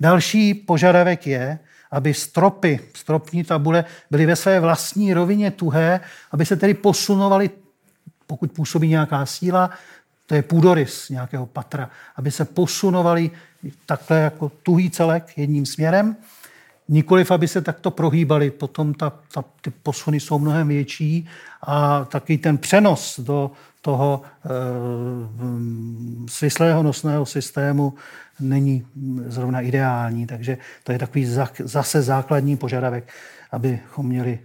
C: Další požadavek je, aby stropy, stropní tabule byly ve své vlastní rovině tuhé, aby se tedy posunovaly, pokud působí nějaká síla, to je půdorys nějakého patra, aby se posunovali takhle jako tuhý celek jedním směrem, nikoliv, aby se takto prohýbali. Potom ta, ta, ty posuny jsou mnohem větší a taky ten přenos do toho e, svislého nosného systému není zrovna ideální. Takže to je takový zase základní požadavek, abychom měli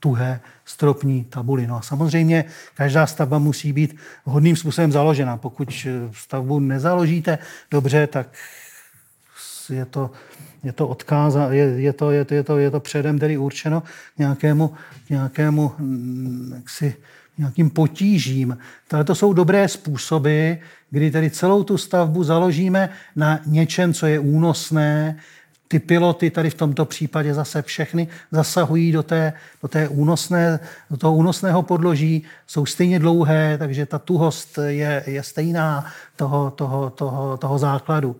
C: tuhé stropní tabuly. No a samozřejmě každá stavba musí být vhodným způsobem založena. Pokud stavbu nezaložíte dobře, tak je to, je to odkáza, je, je, to, je, to, je, to, je to předem tedy určeno nějakému, nějakému jaksi, nějakým potížím. Tady to jsou dobré způsoby, kdy tedy celou tu stavbu založíme na něčem, co je únosné, ty piloty tady v tomto případě zase všechny zasahují do, té, do, té únosné, do toho únosného podloží, jsou stejně dlouhé, takže ta tuhost je, je stejná toho, toho, toho, toho základu.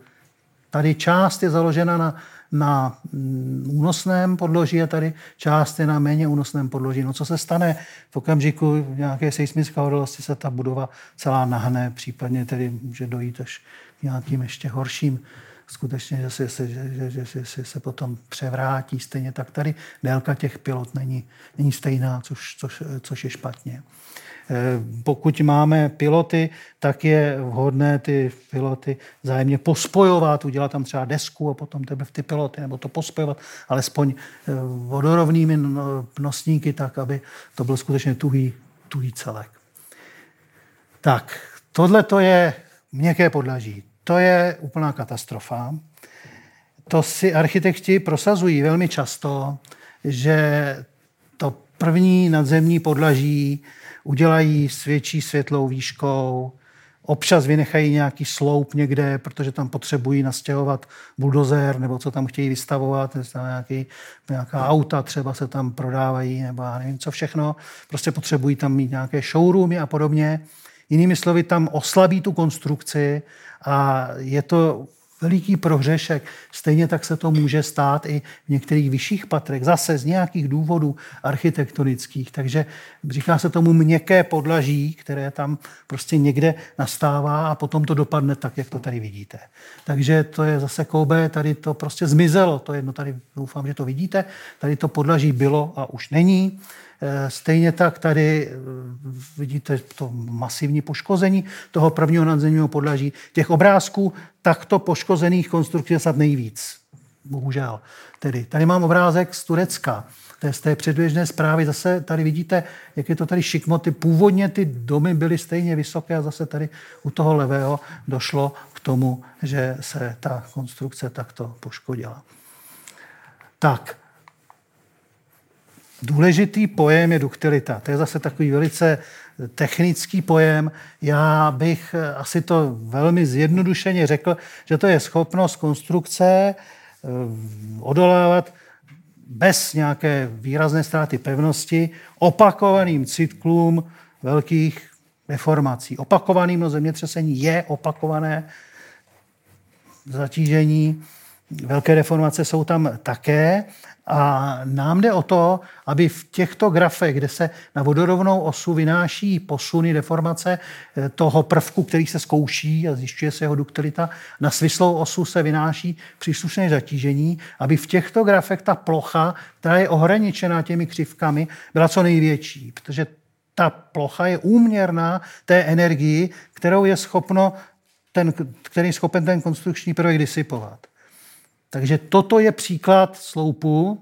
C: Tady část je založena na, na mm, únosném podloží a tady část je na méně únosném podloží. No co se stane v okamžiku nějaké seismické odolnosti se ta budova celá nahne, případně tedy může dojít až k nějakým ještě horším skutečně, že se, že, že, že, že, že se potom převrátí. Stejně tak tady délka těch pilot není, není stejná, což, což, což je špatně. Eh, pokud máme piloty, tak je vhodné ty piloty zájemně pospojovat, udělat tam třeba desku a potom tebe v ty piloty, nebo to pospojovat alespoň eh, vodorovnými nosníky, tak aby to byl skutečně tuhý, tuhý celek. Tak, tohle to je měkké podlaží. To je úplná katastrofa. To si architekti prosazují velmi často, že to první nadzemní podlaží udělají s větší světlou výškou, občas vynechají nějaký sloup někde, protože tam potřebují nastěhovat buldozer, nebo co tam chtějí vystavovat, nějaký, nějaká auta třeba se tam prodávají, nebo já nevím co všechno. Prostě potřebují tam mít nějaké showroomy a podobně. Jinými slovy, tam oslabí tu konstrukci a je to veliký prohřešek. Stejně tak se to může stát i v některých vyšších patrech, zase z nějakých důvodů architektonických. Takže říká se tomu měkké podlaží, které tam prostě někde nastává a potom to dopadne tak, jak to tady vidíte. Takže to je zase koube, tady to prostě zmizelo. To jedno tady doufám, že to vidíte. Tady to podlaží bylo a už není. Eh, stejně tak tady eh, vidíte to masivní poškození toho prvního nadzemního podlaží. Těch obrázků takto poškozených konstrukcí je snad nejvíc. Bohužel. Tedy, tady mám obrázek z Turecka. To je z té předběžné zprávy. Zase tady vidíte, jak je to tady šikmoty. Původně ty domy byly stejně vysoké a zase tady u toho levého došlo k tomu, že se ta konstrukce takto poškodila. Tak, Důležitý pojem je duktilita. To je zase takový velice technický pojem. Já bych asi to velmi zjednodušeně řekl, že to je schopnost konstrukce eh, odolávat bez nějaké výrazné ztráty pevnosti opakovaným cyklům velkých deformací. Opakovaným no zemětřesení je opakované zatížení. Velké deformace jsou tam také a nám jde o to, aby v těchto grafech, kde se na vodorovnou osu vynáší posuny, deformace eh, toho prvku, který se zkouší a zjišťuje se jeho duktilita, na svislou osu se vynáší příslušné zatížení, aby v těchto grafech ta plocha, která je ohraničená těmi křivkami, byla co největší, protože ta plocha je úměrná té energii, kterou je schopno ten, který je schopen ten konstrukční prvek disipovat. Takže toto je příklad sloupu,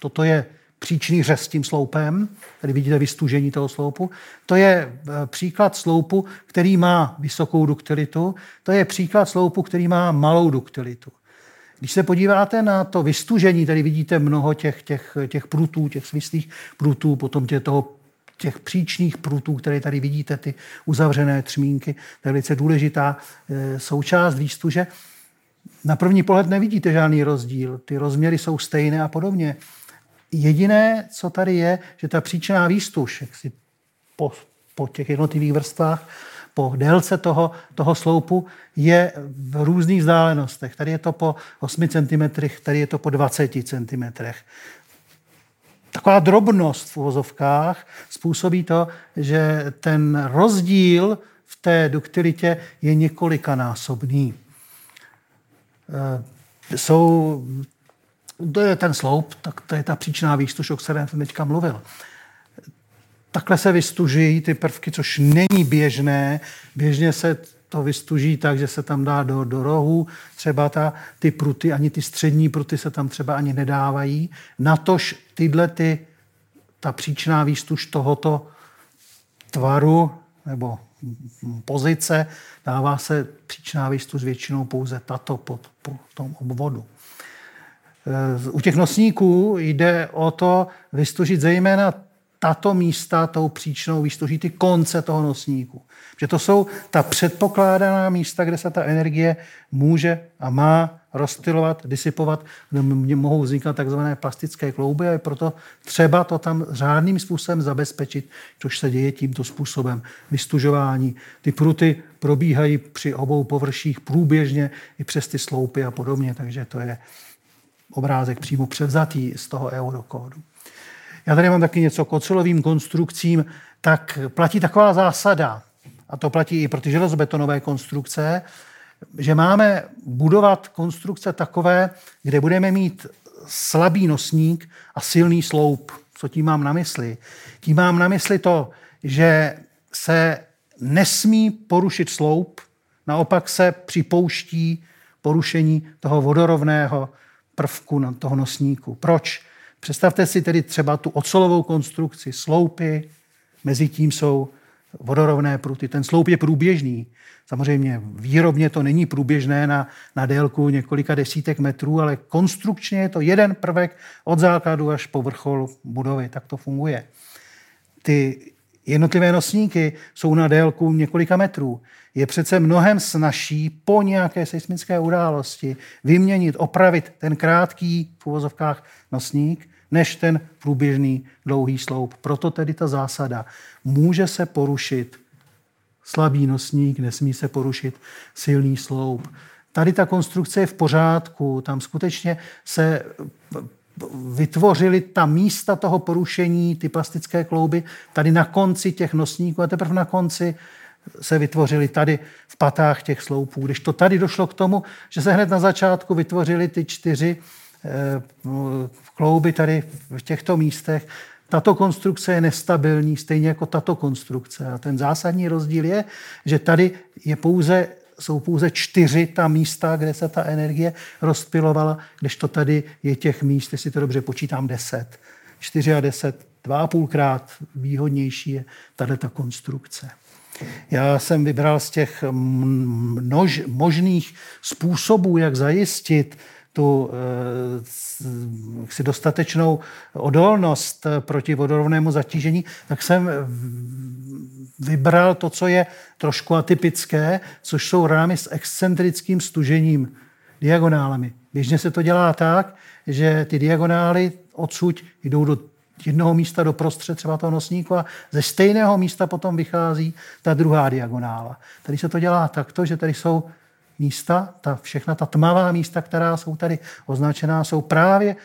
C: toto je příčný řez s tím sloupem, tady vidíte vystužení toho sloupu. To je e, příklad sloupu, který má vysokou duktilitu, to je příklad sloupu, který má malou duktilitu. Když se podíváte na to vystužení, tady vidíte mnoho těch, těch, těch prutů, těch svislých prutů, potom tě toho těch příčných prutů, které tady vidíte, ty uzavřené třmínky, to je velice důležitá e, součást výstuže na první pohled nevidíte žádný rozdíl. Ty rozměry jsou stejné a podobně. Jediné, co tady je, že ta příčná výstuž, jak si po, po těch jednotlivých vrstvách, po délce toho, toho sloupu je v různých vzdálenostech. Tady je to po 8 cm, tady je to po 20 cm. Taková drobnost v uvozovkách způsobí to, že ten rozdíl v té duktilitě je několikanásobný. E, jsou, to je ten sloup, tak to je ta příčná výstuž, o které jsem teďka mluvil. Takhle se vystuží ty prvky, což není běžné. Běžně se to vystuží tak, že se tam dá do, do rohu. Třeba ta, ty pruty, ani ty střední pruty se tam třeba ani nedávají. Natož tyhle ty, ta příčná výstuž tohoto tvaru nebo pozice, dává se příčná výstuž většinou pouze tato pod, po tom obvodu. U těch nosníků jde o to vystužit zejména tato místa tou příčnou výstuží, ty konce toho nosníku. Že to jsou ta předpokládaná místa, kde se ta energie může a má rozstylovat, disipovat, kde mohou vznikat takzvané plastické klouby a je proto třeba to tam řádným způsobem zabezpečit, což se děje tímto způsobem. Vystužování. Ty pruty probíhají při obou površích průběžně i přes ty sloupy a podobně, takže to je obrázek přímo převzatý z toho eurokódu. Já tady mám taky něco k ocelovým konstrukcím, tak platí taková zásada, a to platí i pro ty železobetonové konstrukce, že máme budovat konstrukce takové, kde budeme mít slabý nosník a silný sloup. Co tím mám na mysli? Tím mám na mysli to, že se nesmí porušit sloup, naopak se připouští porušení toho vodorovného prvku na toho nosníku. Proč? Představte si tedy třeba tu ocelovou konstrukci, sloupy, mezi tím jsou vodorovné pruty. Ten sloup je průběžný. Samozřejmě výrobně to není průběžné na, na délku několika desítek metrů, ale konstrukčně je to jeden prvek od základu až po vrchol budovy. Tak to funguje. Ty jednotlivé nosníky jsou na délku několika metrů. Je přece mnohem snažší po nějaké seismické události vyměnit, opravit ten krátký v uvozovkách nosník, než ten průběžný dlouhý sloup. Proto tedy ta zásada. Může se porušit slabý nosník, nesmí se porušit silný sloup. Tady ta konstrukce je v pořádku, tam skutečně se vytvořili ta místa toho porušení, ty plastické klouby, tady na konci těch nosníků a teprve na konci se vytvořily tady v patách těch sloupů. Když to tady došlo k tomu, že se hned na začátku vytvořily ty čtyři klouby tady v těchto místech, tato konstrukce je nestabilní, stejně jako tato konstrukce. A ten zásadní rozdíl je, že tady je pouze, jsou pouze čtyři ta místa, kde se ta energie rozpilovala, když to tady je těch míst, jestli to dobře počítám, deset. Čtyři a deset, dva a půlkrát výhodnější je tady ta konstrukce. Já jsem vybral z těch množ, možných způsobů, jak zajistit tu eh, si dostatečnou odolnost proti vodorovnému zatížení, tak jsem vybral to, co je trošku atypické, což jsou rámy s excentrickým stužením, diagonálami. Běžně se to dělá tak, že ty diagonály odsud jdou do jednoho místa do prostřed třeba toho nosníku a ze stejného místa potom vychází ta druhá diagonála. Tady se to dělá takto, že tady jsou místa, ta, všechna ta tmavá místa, která jsou tady označená, jsou právě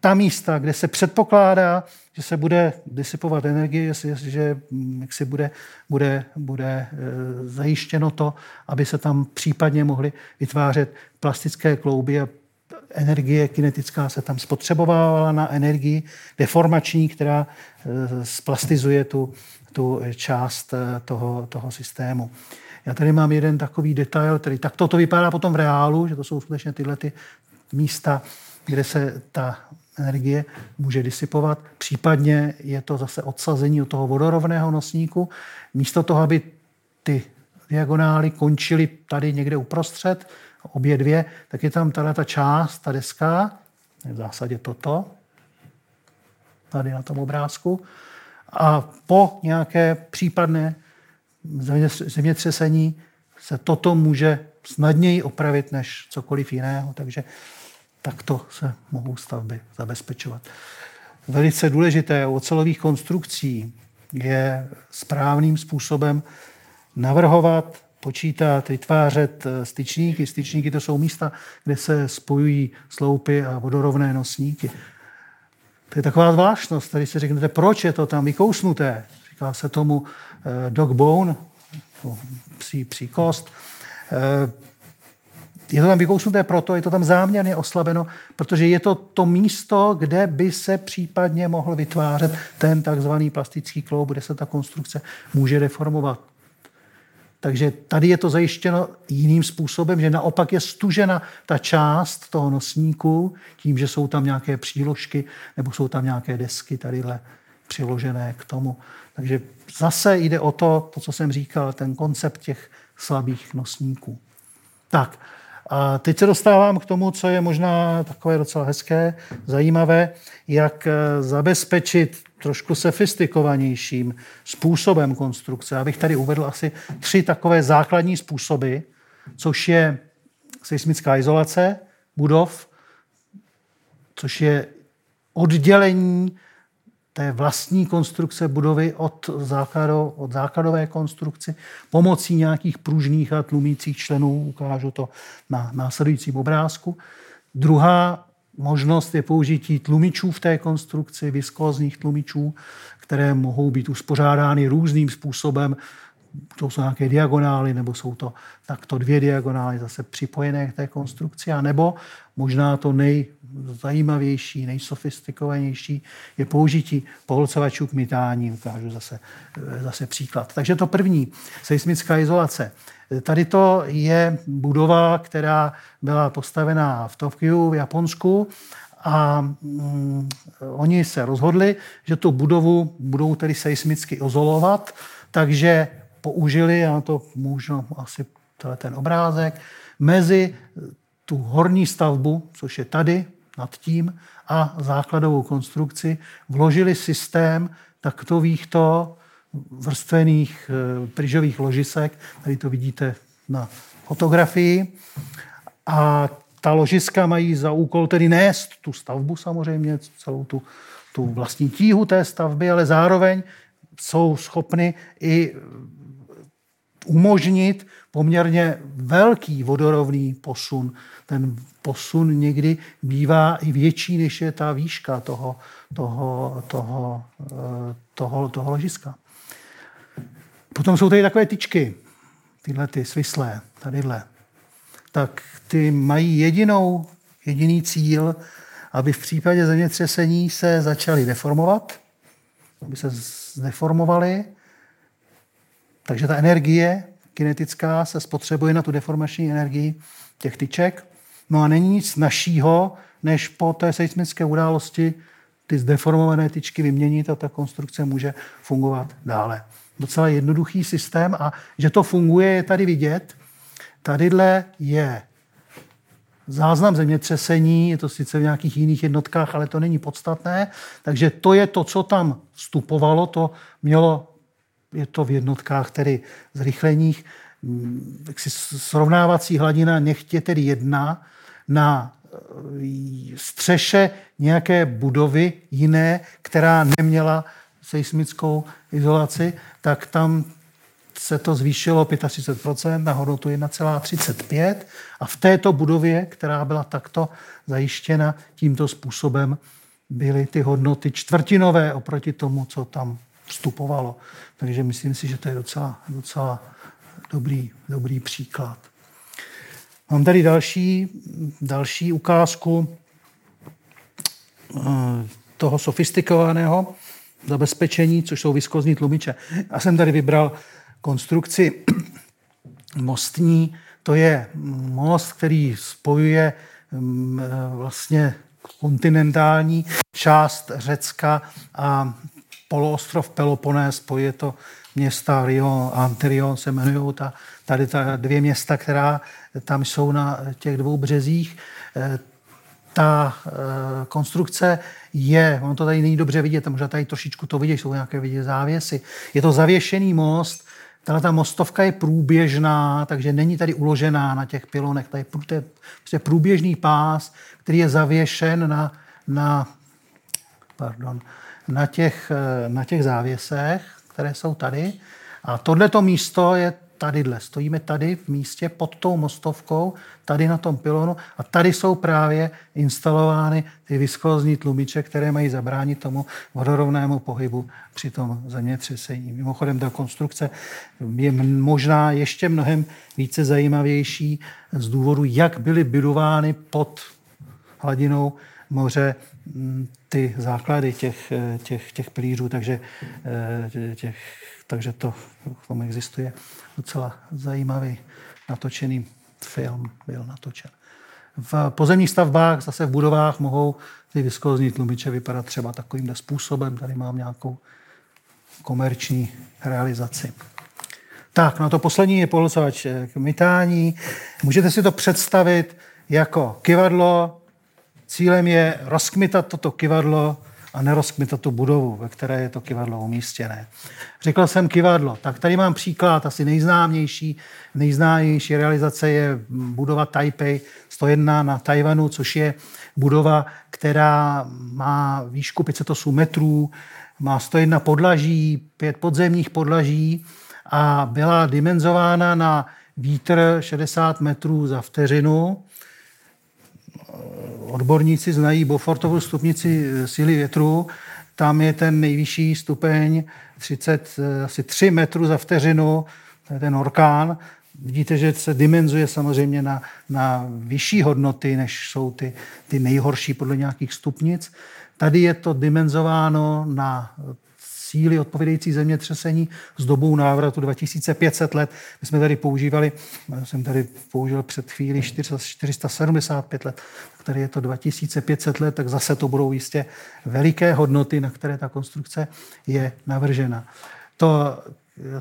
C: ta místa, kde se předpokládá, že se bude disipovat energie, že mm, jak si bude, bude, bude e, zajištěno to, aby se tam případně mohly vytvářet plastické klouby a energie kinetická se tam spotřebovala na energii deformační, která e, splastizuje tu, tu část e, toho, toho systému. Já tady mám jeden takový detail, který tak to vypadá potom v reálu, že to jsou skutečně tyhle ty místa, kde se ta energie může disipovat. Případně je to zase odsazení od toho vodorovného nosníku. Místo toho, aby ty diagonály končily tady někde uprostřed, obě dvě, tak je tam tady ta část, ta deska, v zásadě toto, tady na tom obrázku. A po nějaké případné zemětřesení se toto může snadněji opravit než cokoliv jiného, takže takto se mohou stavby zabezpečovat. Velice důležité u ocelových konstrukcí je správným způsobem navrhovat, počítat, vytvářet eh, styčníky. Styčníky to jsou místa, kde se spojují sloupy a vodorovné nosníky. To je taková zvláštnost. Tady si řeknete, proč je to tam vykousnuté. Říká se tomu dog bone, psí, psí kost. Eh, je to tam vykousnuté proto, je to tam záměrně oslabeno, protože je to to místo, kde by se případně mohl vytvářet ten takzvaný plastický kloub, kde se ta konstrukce může deformovat. Takže tady je to zajištěno jiným způsobem, že naopak je stužena ta část toho nosníku tím, že jsou tam nějaké příložky nebo jsou tam nějaké desky tadyhle přiložené k tomu. Takže zase jde o to, to, co jsem říkal, ten koncept těch slabých nosníků. Tak, a teď se dostávám k tomu, co je možná takové docela hezké, zajímavé, jak eh, zabezpečit trošku sofistikovanějším způsobem konstrukce. Abych tady uvedl asi tři takové základní způsoby, což je seismická izolace budov, což je oddělení té vlastní konstrukce budovy od, základu, od základové konstrukci pomocí nějakých pružných a tlumících členů. Ukážu to na následujícím obrázku. Druhá možnost je použití tlumičů v té konstrukci, viskózních tlumičů, které mohou být uspořádány různým způsobem. To jsou nějaké diagonály, nebo jsou to takto dvě diagonály zase připojené k té konstrukci, a nebo možná to nejzajímavější, nejsofistikovanější je použití poholcovačů k mytání. Ukážu zase, zase příklad. Takže to první, seismická izolace. Tady to je budova, která byla postavená v Tokiu v Japonsku a mm, oni se rozhodli, že tu budovu budou tedy seismicky izolovat, takže použili, já to můžu asi ten obrázek, mezi tu horní stavbu, což je tady nad tím, a základovou konstrukci, vložili systém takovýchto vrstvených eh, pryžových ložisek. Tady to vidíte na fotografii. A ta ložiska mají za úkol tedy nést tu stavbu samozřejmě, celou tu, tu vlastní tíhu té stavby, ale zároveň jsou schopny i umožnit poměrně velký vodorovný posun. Ten posun někdy bývá i větší, než je ta výška toho, toho, toho, eh, toho, toho ložiska. Potom jsou tady takové tyčky, tyhle ty svislé, tadyhle. Tak ty mají jedinou, jediný cíl, aby v případě zemětřesení se začaly deformovat, aby se zdeformovaly. Takže ta energie kinetická se spotřebuje na tu deformační energii těch tyček. No a není nic našího, než po té seismické události ty zdeformované tyčky vyměnit a ta konstrukce může fungovat dále docela jednoduchý systém a že to funguje, je tady vidět. Tadyhle je záznam zemětřesení, je to sice v nějakých jiných jednotkách, ale to není podstatné. Takže to je to, co tam vstupovalo, to mělo, je to v jednotkách tedy zrychleních, si srovnávací hladina nechtě tedy jedna na e, střeše nějaké budovy jiné, která neměla seismickou izolaci, tak tam se to zvýšilo 35% na hodnotu 1,35 a v této budově, která byla takto zajištěna tímto způsobem, byly ty hodnoty čtvrtinové oproti tomu, co tam vstupovalo. Takže myslím si, že to je docela, docela dobrý, dobrý příklad. Mám tady další, další ukázku eh, toho sofistikovaného zabezpečení, což jsou viskozní tlumiče. Já jsem tady vybral konstrukci mostní. To je most, který spojuje mm, vlastně kontinentální část Řecka a poloostrov Peloponés, spojuje to města Rio a Antirion se jmenují ta, tady ta dvě města, která tam jsou na těch dvou březích ta e, konstrukce je, on to tady není dobře vidět, možná tady trošičku to vidět, jsou nějaké vidět závěsy. Je to zavěšený most, Tahle ta mostovka je průběžná, takže není tady uložená na těch pilonech. Tady je prostě průběžný pás, který je zavěšen na, na, pardon, na, těch, na těch závěsech, které jsou tady. A tohleto místo je tadyhle. Stojíme tady v místě pod tou mostovkou, tady na tom pilonu a tady jsou právě instalovány ty viskozní tlumiče, které mají zabránit tomu vodorovnému pohybu při tom zemětřesení. Mimochodem, ta konstrukce je možná ještě mnohem více zajímavější z důvodu, jak byly budovány pod hladinou moře ty základy těch, těch, těch pilířů, takže, těch, takže to k tomu existuje docela zajímavý natočený film byl natočen. V pozemních stavbách, zase v budovách, mohou ty viskozní tlumiče vypadat třeba takovýmhle způsobem. Tady mám nějakou komerční realizaci. Tak, no to poslední je pohlcovač k mytání. Můžete si to představit jako kivadlo. Cílem je rozkmitat toto kivadlo a nerozkmitat tu budovu, ve které je to kivadlo umístěné. Řekl jsem kivadlo, tak tady mám příklad, asi nejznámější, nejznámější realizace je budova Taipei 101 na Tajvanu, což je budova, která má výšku 508 metrů, má 101 podlaží, pět podzemních podlaží a byla dimenzována na vítr 60 metrů za vteřinu odborníci znají Beaufortovu stupnici eh, síly větru, tam je ten nejvyšší stupeň 30, eh, asi 3 metrů za vteřinu, to je ten orkán. Vidíte, že se dimenzuje samozřejmě na, na vyšší hodnoty, než jsou ty, ty nejhorší podle nějakých stupnic. Tady je to dimenzováno na síly odpovědající zemětřesení s dobou návratu 2500 let. My jsme tady používali, já jsem tady použil před chvíli 475 let, tady je to 2500 let, tak zase to budou jistě veliké hodnoty, na které ta konstrukce je navržena. To,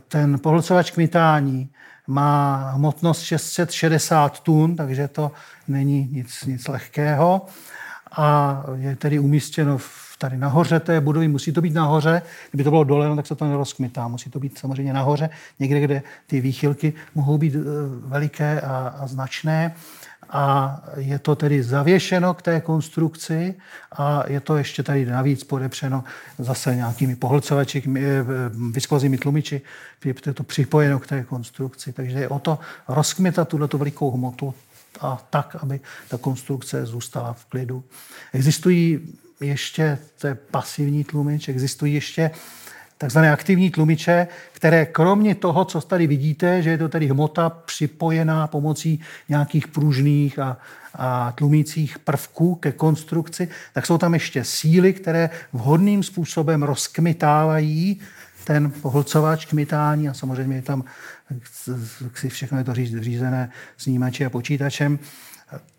C: ten pohlcovač kmitání má hmotnost 660 tun, takže to není nic, nic lehkého a je tedy umístěno v tady nahoře té budovy, musí to být nahoře, kdyby to bylo dole, no, tak se to nerozkmitá, musí to být samozřejmě nahoře, někde, kde ty výchylky mohou být eh, veliké a, a značné a je to tedy zavěšeno k té konstrukci a je to ještě tady navíc podepřeno zase nějakými pohlcovači, eh, viskozími tlumiči, je to připojeno k té konstrukci. Takže je o to rozkmitat tuto velikou hmotu a tak, aby ta konstrukce zůstala v klidu. Existují ještě, to je pasivní tlumič, existují ještě takzvané aktivní tlumiče, které kromě toho, co tady vidíte, že je to tady hmota připojená pomocí nějakých pružných a, a tlumících prvků ke konstrukci, tak jsou tam ještě síly, které vhodným způsobem rozkmitávají ten pohlcovač kmitání a samozřejmě je tam všechno je to řízené snímači a počítačem,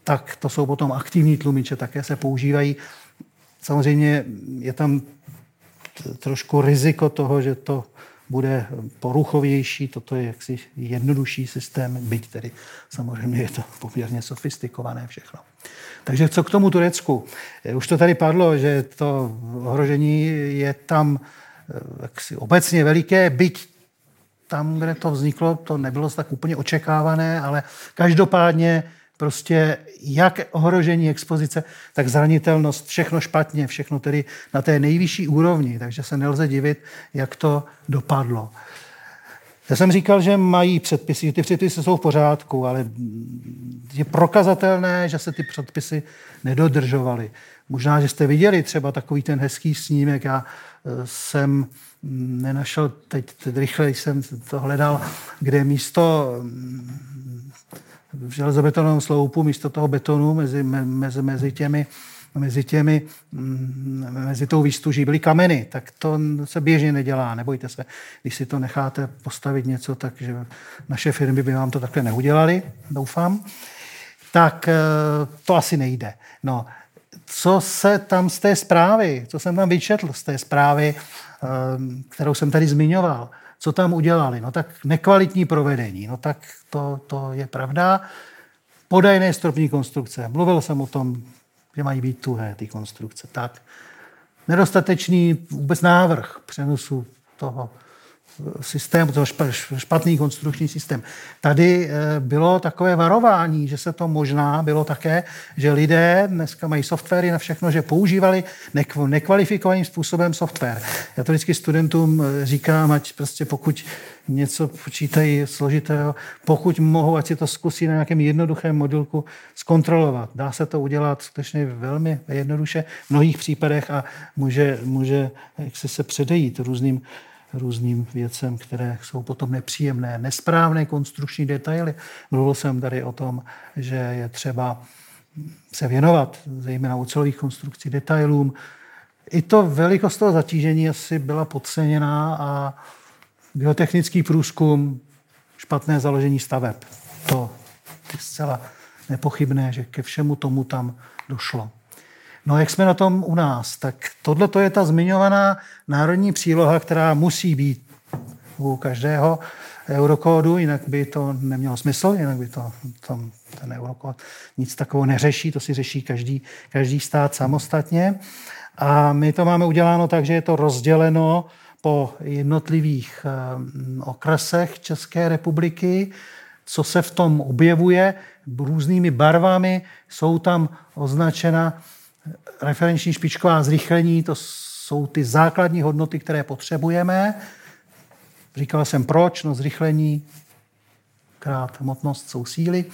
C: tak to jsou potom aktivní tlumiče, také se používají Samozřejmě je tam trošku riziko toho, že to bude poruchovější, toto je jaksi jednodušší systém, byť tedy samozřejmě je to poměrně sofistikované všechno. Takže co k tomu Turecku? Už to tady padlo, že to ohrožení je tam eh, jaksi obecně veliké, byť tam, kde to vzniklo, to nebylo tak úplně očekávané, ale každopádně prostě jak ohrožení expozice, tak zranitelnost, všechno špatně, všechno tedy na té nejvyšší úrovni, takže se nelze divit, jak to dopadlo. Já jsem říkal, že mají předpisy, že ty předpisy jsou v pořádku, ale je prokazatelné, že se ty předpisy nedodržovaly. Možná, že jste viděli třeba takový ten hezký snímek. Já eh, jsem nenašel, teď, teď rychle jsem to hledal, kde místo v železobetonovém sloupu místo toho betonu mezi, mezi, mezi těmi mezi těmi, mm, mezi tou výstuží byly kameny, tak to se běžně nedělá, nebojte se. Když si to necháte postavit něco, takže naše firmy by vám to takhle neudělali, doufám, tak eh, to asi nejde. No, co se tam z té zprávy, co jsem tam vyčetl z té zprávy, eh, kterou jsem tady zmiňoval, co tam udělali? No tak nekvalitní provedení, no tak to, to je pravda. Podajné stropní konstrukce. Mluvil jsem o tom, že mají být tuhé ty konstrukce. Tak. Nedostatečný vůbec návrh přenosu toho systém, to špatný konstrukční systém. Tady eh, bylo takové varování, že se to možná bylo také, že lidé dneska mají softwary na všechno, že používali nekvalifikovaným způsobem software. Já to vždycky studentům eh, říkám, ať prostě pokud něco počítají složitého. Pokud mohou, ať si to zkusí na nějakém jednoduchém modulku zkontrolovat. Dá se to udělat skutečně velmi jednoduše v mnohých případech a může, může jak se, se předejít různým různým věcem, které jsou potom nepříjemné. Nesprávné konstrukční detaily. Mluvil jsem tady o tom, že je třeba se věnovat, zejména u celových konstrukcí, detailům. I to velikost toho zatížení asi byla podceněná a biotechnický průzkum, špatné založení staveb. To je zcela nepochybné, že ke všemu tomu tam došlo. No jak jsme na tom u nás, tak tohle je ta zmiňovaná národní příloha, která musí být u každého eurokódu, jinak by to nemělo smysl, jinak by to tam, ten eurokód nic takového neřeší, to si řeší každý, každý stát samostatně. A my to máme uděláno tak, že je to rozděleno po jednotlivých eh, okresech České republiky, co se v tom objevuje různými barvami, jsou tam označena referenční špičková zrychlení, to jsou ty základní hodnoty, které potřebujeme. Říkal jsem proč, no zrychlení krát hmotnost jsou síly.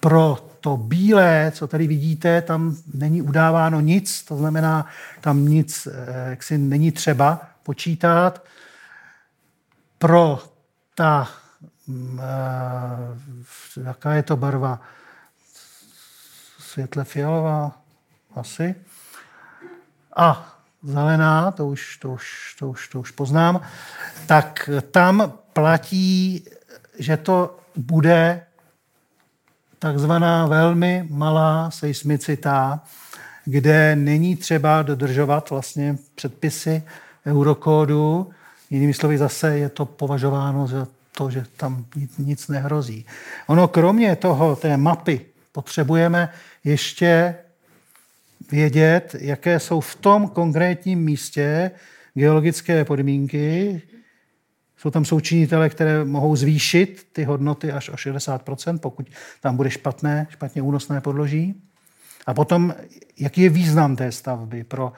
C: Pro to bílé, co tady vidíte, tam není udáváno nic, to znamená, tam nic eh, jaksi není třeba počítat. Pro ta, mm, eh, jaká je to barva, světle fialová asi. A zelená, to už, to, už, to, už, to už poznám, tak tam platí, že to bude takzvaná velmi malá seismicita, kde není třeba dodržovat vlastně předpisy eurokódu. Jinými slovy zase je to považováno za to, že tam nic, nehrozí. Ono kromě toho, té mapy, potřebujeme ještě vědět, jaké jsou v tom konkrétním místě geologické podmínky. Jsou tam součinitele, které mohou zvýšit ty hodnoty až o 60% pokud tam bude špatné, špatně únosné podloží. A potom, jaký je význam té stavby pro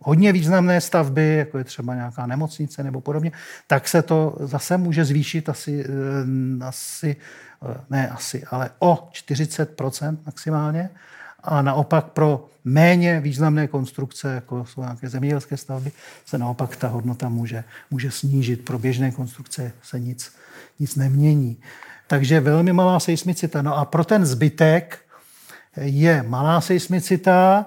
C: hodně významné stavby, jako je třeba nějaká nemocnice nebo podobně, tak se to zase může zvýšit asi, eh, asi ne asi, ale o 40% maximálně. A naopak pro méně významné konstrukce, jako jsou nějaké zemědělské stavby, se naopak ta hodnota může, může snížit. Pro běžné konstrukce se nic, nic nemění. Takže velmi malá seismicita. No a pro ten zbytek je malá seismicita,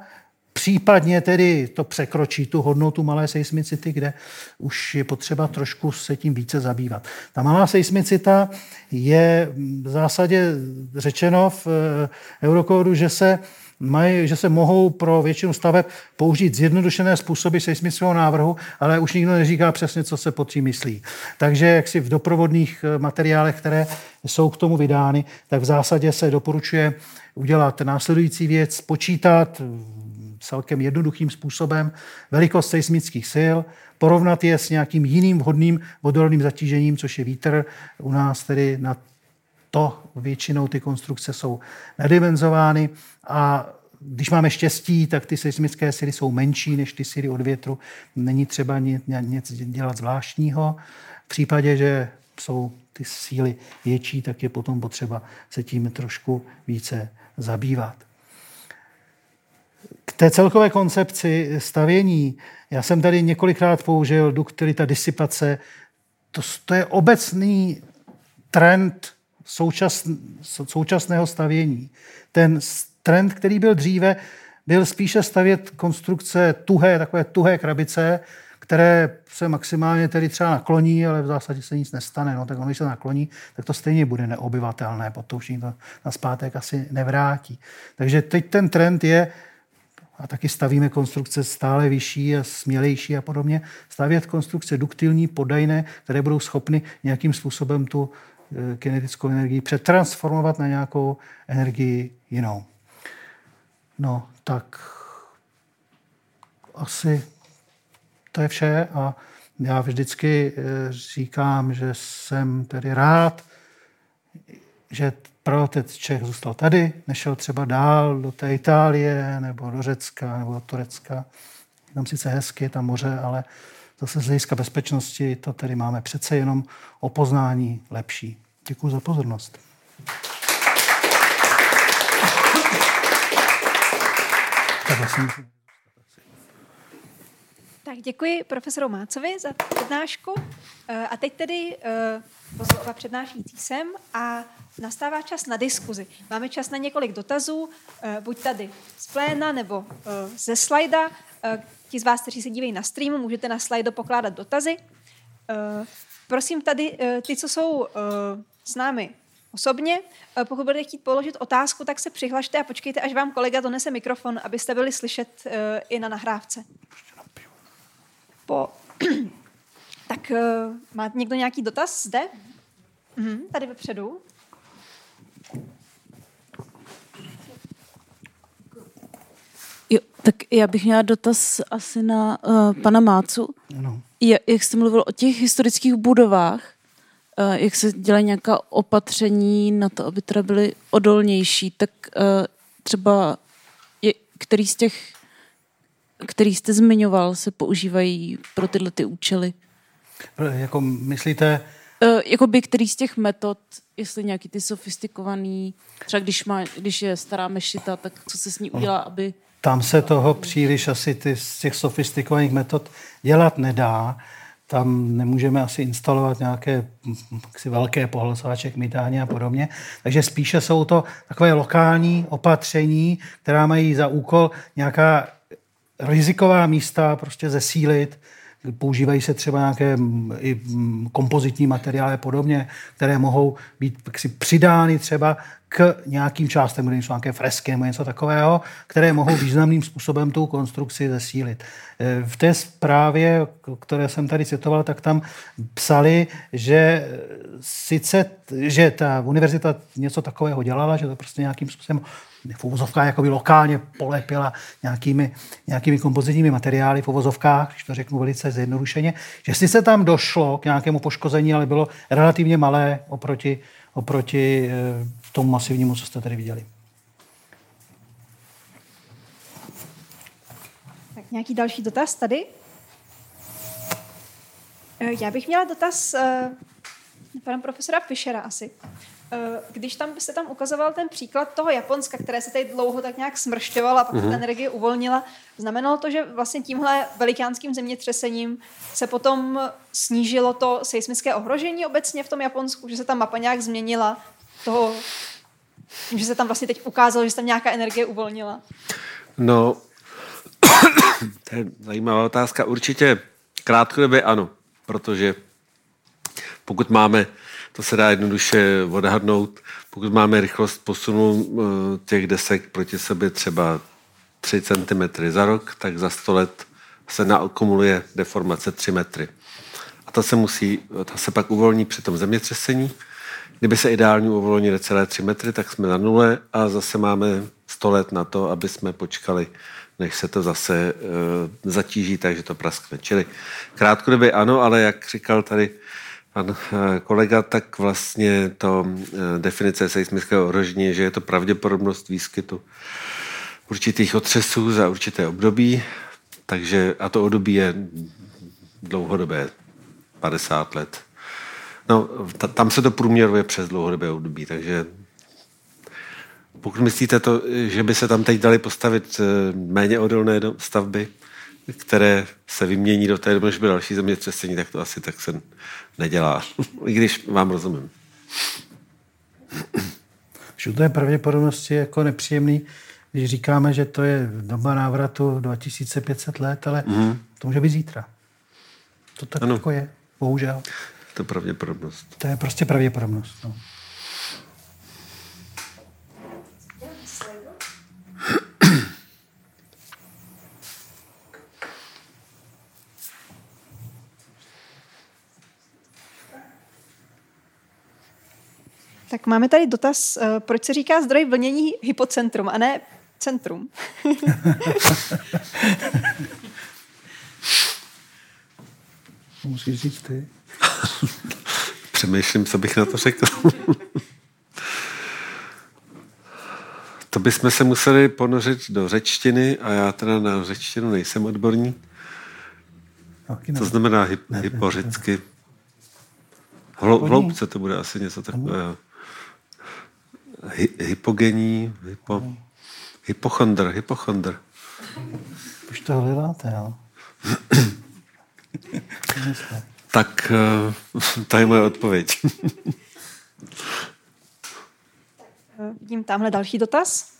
C: Případně tedy to překročí tu hodnotu malé seismicity, kde už je potřeba trošku se tím více zabývat. Ta malá seismicita je v zásadě řečeno v eh, Eurokódu, že se mají, že se mohou pro většinu staveb použít zjednodušené způsoby seismického návrhu, ale už nikdo neříká přesně, co se pod tím myslí. Takže jak si v doprovodných eh, materiálech, které jsou k tomu vydány, tak v zásadě se doporučuje udělat následující věc, počítat celkem jednoduchým způsobem velikost seismických sil, porovnat je s nějakým jiným vhodným vodorovným zatížením, což je vítr. U nás tedy na to většinou ty konstrukce jsou nadimenzovány a když máme štěstí, tak ty seismické síly jsou menší než ty síly od větru. Není třeba nic dělat zvláštního. V případě, že jsou ty síly větší, tak je potom potřeba se tím trošku více zabývat. Té celkové koncepci stavění, já jsem tady několikrát použil duktilita, disipace, to, to je obecný trend součas, současného stavění. Ten trend, který byl dříve, byl spíše stavět konstrukce tuhé, takové tuhé krabice, které se maximálně tedy třeba nakloní, ale v zásadě se nic nestane. No, tak když se nakloní, tak to stejně bude neobyvatelné, potom už to na zpátek asi nevrátí. Takže teď ten trend je a taky stavíme konstrukce stále vyšší a smělejší a podobně, stavět konstrukce duktilní, podajné, které budou schopny nějakým způsobem tu eh, kinetickou energii přetransformovat na nějakou energii jinou. No, tak asi to je vše a já vždycky eh, říkám, že jsem tedy rád, že praotec Čech zůstal tady, nešel třeba dál do té Itálie nebo do Řecka nebo do Turecka. Tam sice hezky, tam moře, ale zase z hlediska bezpečnosti to tedy máme přece jenom o poznání lepší. Děkuji za pozornost. Tak vlastně
B: tak děkuji profesoru Mácovi za přednášku. Eh, a teď tedy eh, pozvu oba přednášící sem a nastává čas na diskuzi. Máme čas na několik dotazů, eh, buď tady z pléna nebo ze slajda. Ti z vás, kteří se dívají na streamu, můžete na slajdo pokládat dotazy. Prosím tady ty, co jsou s námi osobně. Pokud budete chtít položit otázku, tak se přihlašte a počkejte, až vám kolega donese mikrofon, abyste byli slyšet i na nahrávce po... tak má někdo nějaký dotaz zde? Mhm, tady vepředu.
D: Jo, tak já bych měla dotaz asi na uh, pana Mácu.
C: No.
D: Je, jak jste mluvil o těch historických budovách, uh, jak se dělají nějaká opatření na to, aby teda byly odolnější, tak uh, třeba je, který z těch který jste zmiňoval, se používají pro tyhle ty účely?
C: Jako myslíte?
D: Uh, jakoby který z těch metod, jestli nějaký ty sofistikovaný, třeba když, má, když je stará mešita, tak co se s ní udělá, aby...
C: Tam se toho příliš asi ty, z těch sofistikovaných metod dělat nedá. Tam nemůžeme asi instalovat nějaké si velké pohlasovače k mytání a podobně. Takže spíše jsou to takové lokální opatření, která mají za úkol nějaká riziková místa prostě zesílit, používají se třeba nějaké i kompozitní materiály a podobně, které mohou být si přidány třeba k nějakým částem, kde jsou nějaké fresky nebo něco takového, které mohou významným způsobem tu konstrukci zesílit. E, v té zprávě, které jsem tady citoval, tak tam psali, že sice, že ta univerzita něco takového dělala, že to prostě nějakým způsobem v uvozovkách jakoby lokálně polepila nějakými, nějakými kompozitními materiály v uvozovkách, když to řeknu velice zjednodušeně, že sice tam došlo k nějakému poškození, ale bylo relativně malé oproti, oproti eh, tomu masivnímu, co jste tady viděli.
B: Tak nějaký další dotaz tady? Eh, já bych měla dotaz uh, pana profesora Fischera asi. Eh, když tam se tam ukazoval ten příklad toho Japonska, které se tady dlouho tak nějak smršťovalo a pak mm-hmm. ta energie uvolnila, znamenalo to, že vlastně tímhle velikánským zemětřesením se potom snížilo to seismické ohrožení obecně v tom Japonsku, že se ta mapa nějak změnila toho, že se tam vlastně teď ukázalo, že se tam nějaká energie uvolnila?
A: No, to je zajímavá otázka. Určitě krátkodobě ano, protože pokud máme to se dá jednoduše odhadnout. Pokud máme rychlost posunu eh, těch desek proti sobě třeba 3 cm za rok, tak za 100 let se naakumuluje deformace 3 metry. A ta se musí, ta se pak uvolní při tom zemětřesení. Kdyby se ideálně uvolnili celé 3 metry, tak jsme na nule a zase máme 100 let na to, aby jsme počkali, než se to zase e, zatíží, takže to praskne. Čili krátkodobě ano, ale jak říkal tady pan eh, kolega, tak vlastně to eh, definice seismického ohrožení že je to pravděpodobnost výskytu určitých otřesů za určité období, takže a to období je dlouhodobé, 50 let. No, ta, tam se to průměruje přes dlouhodobé období, takže pokud myslíte to, že by se tam teď dali postavit eh, méně odolné stavby, které se vymění do té doby, než by další zemětřesení, tak to asi tak se nedělá. I když vám rozumím.
C: Všude je pravděpodobnosti jako nepříjemný, když říkáme, že to je doba návratu 2500 let, ale mm. to může být zítra. To tak ano. jako je, bohužel.
A: To je pravděpodobnost.
C: To je prostě pravděpodobnost. No.
B: Tak máme tady dotaz, eh, proč se říká zdroj vlnění hypocentrum a ne centrum?
C: Musíš říct ty.
A: Přemýšlím, co bych na to řekl. to bychom se museli ponořit do řečtiny a já teda na řečtinu nejsem odborník. To znamená hyp, hypořicky. Hlou, hloubce to bude asi něco takového. Hy, hypogenní, hypo, hypochondr, hypochondr.
C: Už to hledáte, jo?
A: tak uh, to je moje odpověď.
B: Vidím tamhle další dotaz.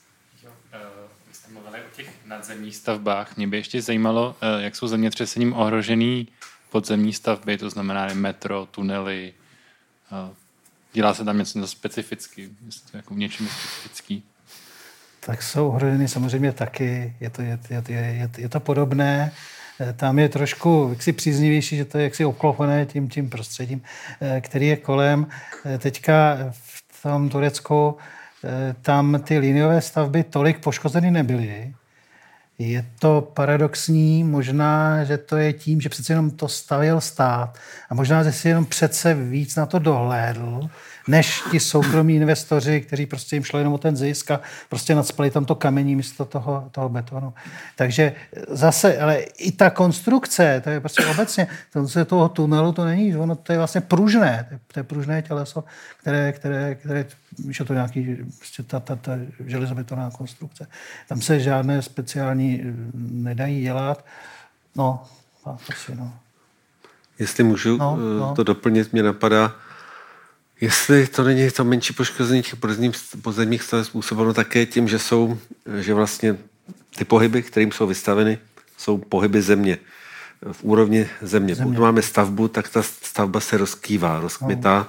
E: Vy jste mluvili o těch nadzemních stavbách. Mě by ještě zajímalo, jak jsou zemětřesením ohrožený podzemní stavby, to znamená metro, tunely. Dělá se tam něco specificky, to jako v něčem specifický.
C: Tak jsou ohroženy samozřejmě taky, je to, je, je, je, je to podobné. Tam je trošku jaksi příznivější, že to je jaksi obklopené tím, tím prostředím, který je kolem. Teďka v tom Turecku tam ty liniové stavby tolik poškozeny nebyly. Je to paradoxní, možná, že to je tím, že přece jenom to stavil stát a možná, že si jenom přece víc na to dohlédl, než ti soukromí investoři, kteří prostě jim šlo jenom o ten zisk a prostě nadspali tam to kamení místo toho, toho betonu. Takže zase, ale i ta konstrukce, to je prostě obecně, to toho tunelu to není, ono to je vlastně pružné, to je pružné těleso, které, které, které že to nějaký, prostě ta, ta, ta železobetoná konstrukce. Tam se žádné speciální eh, nedají dělat. No, asi no.
A: Jestli můžu no, eh, no. to doplnit, mě napadá, Jestli to není to menší poškození těch podzemních staveb způsobeno také tím, že jsou, že vlastně ty pohyby, kterým jsou vystaveny, jsou pohyby země v úrovni země. země. Pokud máme stavbu, tak ta stavba se rozkývá, rozkmitá. No.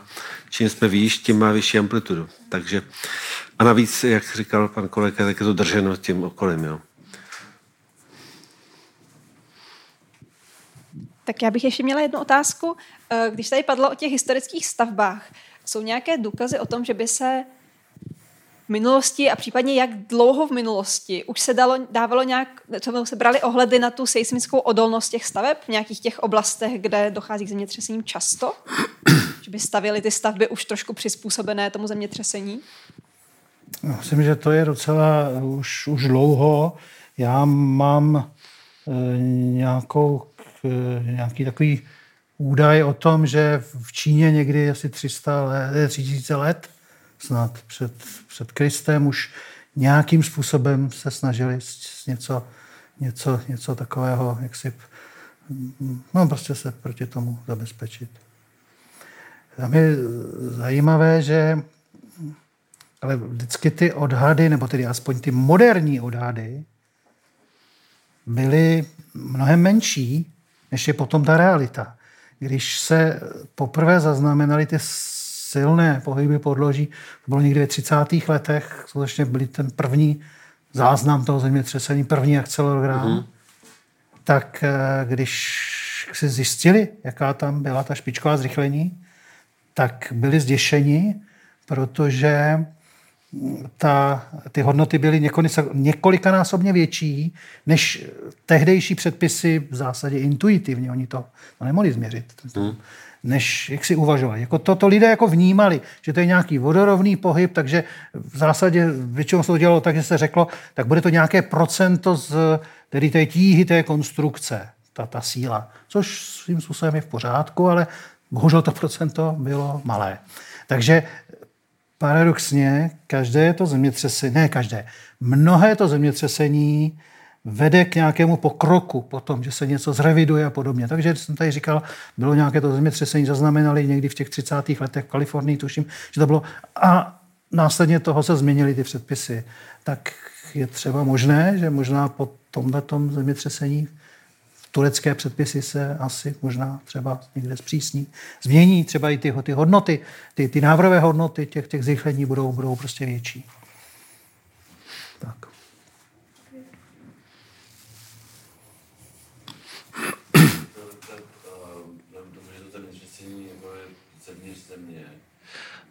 A: Čím jsme výš, tím má vyšší amplitudu. Takže a navíc, jak říkal pan kolega, tak je to drženo tím okolím. Jo.
B: Tak já bych ještě měla jednu otázku. Eh, když tady padlo o těch historických stavbách, jsou nějaké důkazy o tom, že by se v minulosti a případně jak dlouho v minulosti už se dalo, dávalo nějak, co se brali ohledy na tu seismickou odolnost těch staveb v nějakých těch oblastech, kde dochází k zemětřesením často? že by stavili ty stavby už trošku přizpůsobené tomu zemětřesení?
C: No, myslím, že to je docela už, už dlouho. Já mám e, nějakou, e, nějaký takový údaj o tom, že v Číně někdy asi 300 let, 3000 let snad před, před Kristem už nějakým způsobem se snažili něco, něco, něco takového, jak si, no prostě se proti tomu zabezpečit. Tam je zajímavé, že ale vždycky ty odhady, nebo tedy aspoň ty moderní odhady, byly mnohem menší, než je potom ta realita když se poprvé zaznamenaly ty silné pohyby podloží, to bylo někdy ve 30. letech, skutečně byly ten první záznam toho zemětřesení, první akcelerogram, mm-hmm. tak eh, když si zjistili, jaká tam byla ta špičková zrychlení, tak byli zděšeni, protože ta, ty hodnoty byly několikanásobně větší než tehdejší předpisy v zásadě intuitivně. Oni to, to nemohli změřit. Hmm. Než jak si uvažovali. Jako to, to lidé jako vnímali, že to je nějaký vodorovný pohyb, takže v zásadě většinou se to dělalo tak, že se řeklo, tak bude to nějaké procento z tedy té tíhy té konstrukce, ta, ta síla. Což svým způsobem je v pořádku, ale bohužel to procento bylo malé. Takže paradoxně každé to zemětřesení, ne každé, mnohé to zemětřesení vede k nějakému pokroku potom, že se něco zreviduje a podobně. Takže jsem tady říkal, bylo nějaké to zemětřesení, zaznamenali někdy v těch 30. letech v Kalifornii, tuším, že to bylo. A následně toho se změnily ty předpisy. Tak je třeba možné, že možná po tomhle zemětřesení turecké předpisy se asi možná třeba někde zpřísní. Změní třeba i ty, ty hodnoty, ty, ty návrhové hodnoty těch, těch zrychlení budou, budou prostě větší. Tak.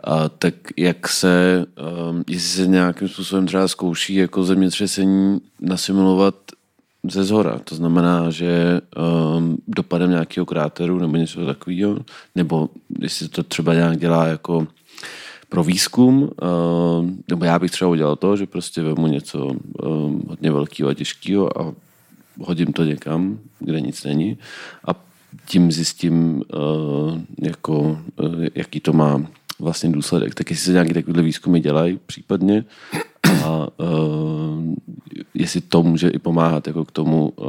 F: A tak jak se, um, jestli se nějakým způsobem třeba zkouší jako zemětřesení nasimulovat ze zhora. To znamená, že um, dopadem nějakého kráteru nebo něco takového, nebo jestli to třeba nějak dělá jako pro výzkum, uh, nebo já bych třeba udělal to, že prostě vezmu něco um, hodně velkého a těžkého a hodím to někam, kde nic není a tím zjistím, uh, jako, uh, jaký to má vlastně důsledek. Tak jestli se nějaké takovéhle výzkumy dělají případně a uh, jestli to může i pomáhat jako k tomu uh,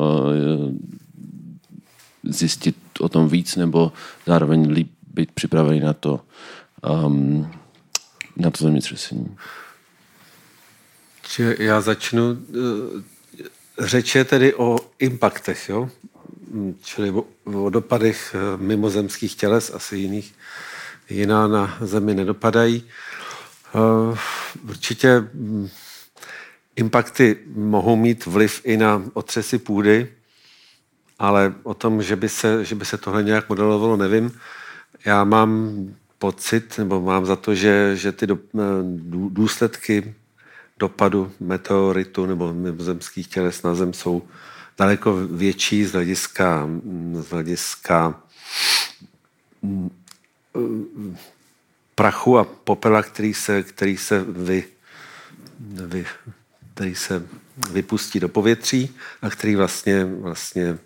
F: zjistit o tom víc nebo zároveň líp být připravený na to, um, na to zemětřesení.
A: Já začnu. Řeč je tedy o impaktech, jo? čili o, o dopadech mimozemských těles, asi jiných, jiná na Zemi nedopadají. Určitě mm, impakty mohou mít vliv i na otřesy půdy, ale o tom, že by se, že by se tohle nějak modelovalo, nevím. Já mám pocit, nebo mám za to, že, že ty do, důsledky dopadu meteoritu nebo zemských těles na Zem jsou daleko větší z hlediska, z hlediska prachu a popela, který se, který se, vy, vy, který se vypustí do povětří a který vlastně, vlastně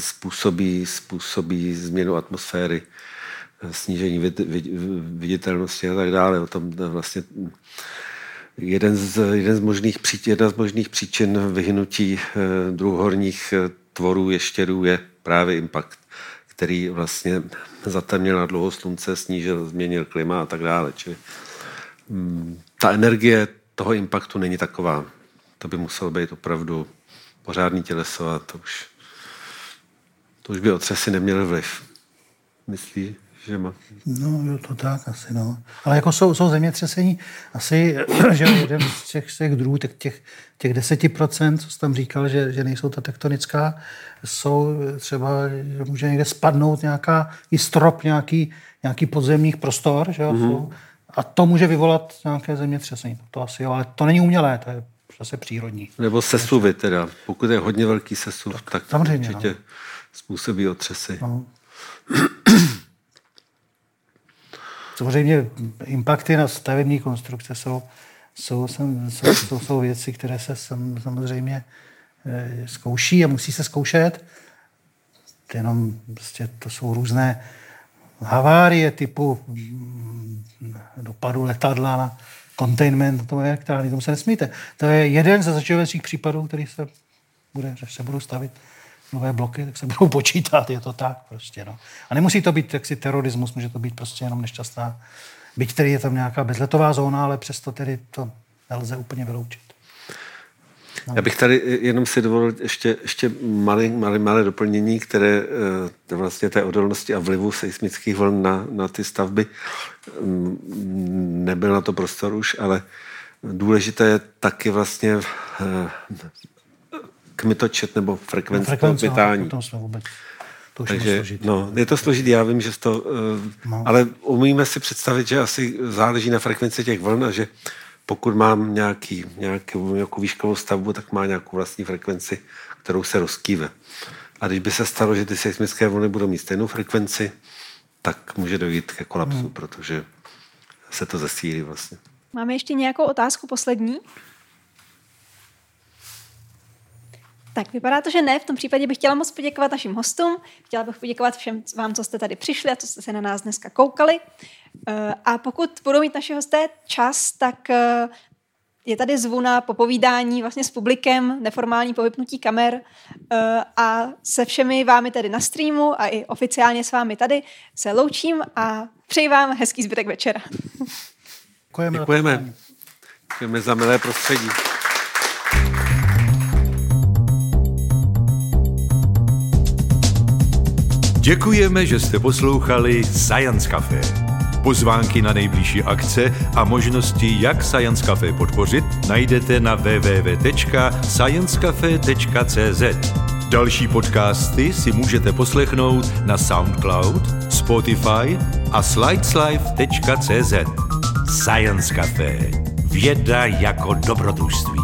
A: způsobí, způsobí změnu atmosféry, snížení viditelnosti a tak dále. O tom vlastně jeden z, jeden z možných příčin, jedna z možných příčin vyhnutí eh, druhorních eh, tvorů ještěrů je právě impact, který vlastně zatemnil na dlouho slunce, snížil, změnil klima a tak dále. Čili mm, ta energie toho impactu není taková. To by muselo být opravdu pořádný těleso a to už, to už by otřesy neměly vliv. Myslí, že má?
C: No, jo, to tak asi, no. Ale jako jsou, jsou zemětřesení, asi, že jeden z těch, z těch druhů, těch, těch, těch 10%, co jsi tam říkal, že, že nejsou ta tektonická, jsou třeba, že může někde spadnout nějaká, i strop nějaký, nějaký podzemních prostor, že jo, mm-hmm. a to může vyvolat nějaké zemětřesení. To asi, ale to není umělé, to je zase přírodní.
A: Nebo sesuvy teda. Pokud je hodně velký sesuv, tak, tak
C: samozřejmě,
A: určitě
C: no.
A: způsobí otřesy.
C: No. Samozřejmě impakty na stavební konstrukce jsou, jsou, jsou, jsou, jsou věci, které se samozřejmě eh, zkouší a musí se zkoušet. Jenom prostě to jsou různé havárie typu mm, dopadu letadla na containment atomové elektrárny, tomu se nesmíte. To je jeden ze začátečních případů, který se bude, se budou stavit nové bloky, tak se budou počítat, je to tak prostě. No. A nemusí to být jaksi terorismus, může to být prostě jenom nešťastná, byť tedy je tam nějaká bezletová zóna, ale přesto tedy to nelze úplně vyloučit.
A: No. Já bych tady jenom si dovolil ještě, ještě malé, malé, malé doplnění, které e, vlastně té odolnosti a vlivu seismických vln na, na ty stavby. Nebyl na to prostor už, ale důležité je taky vlastně e, kmitočet nebo frekvence, frekvence toho pytání.
C: No, jsme vůbec, to už
A: Takže,
C: je
A: no, je to složitý, já vím, že to, uh, no. ale umíme si představit, že asi záleží na frekvenci těch vln a že pokud mám nějaký, nějakou, nějakou výškovou stavbu, tak má nějakou vlastní frekvenci, kterou se rozkýve. A když by se stalo, že ty seismické vlny budou mít stejnou frekvenci, tak může dojít ke kolapsu, hmm. protože se to zesílí vlastně.
B: Máme ještě nějakou otázku poslední? Tak vypadá to, že ne. V tom případě bych chtěla moc poděkovat našim hostům. Chtěla bych poděkovat všem vám, co jste tady přišli a co jste se na nás dneska koukali. Eh, a pokud budou mít naši hosté čas, tak eh, je tady zvuna popovídání vlastně s publikem, neformální povypnutí kamer eh, a se všemi vámi tady na streamu a i oficiálně s vámi tady se loučím a přeji vám hezký zbytek večera.
C: Děkujeme.
A: Děkujeme. Děkujeme za milé prostředí.
G: Děkujeme, že jste poslouchali Science Café. Pozvánky na nejbližší akce a možnosti, jak Science Café podpořit, najdete na www.sciencecafe.cz. Další podcasty si můžete poslechnout na SoundCloud, Spotify a slideslife.cz. Science Café. Věda jako dobrodružství.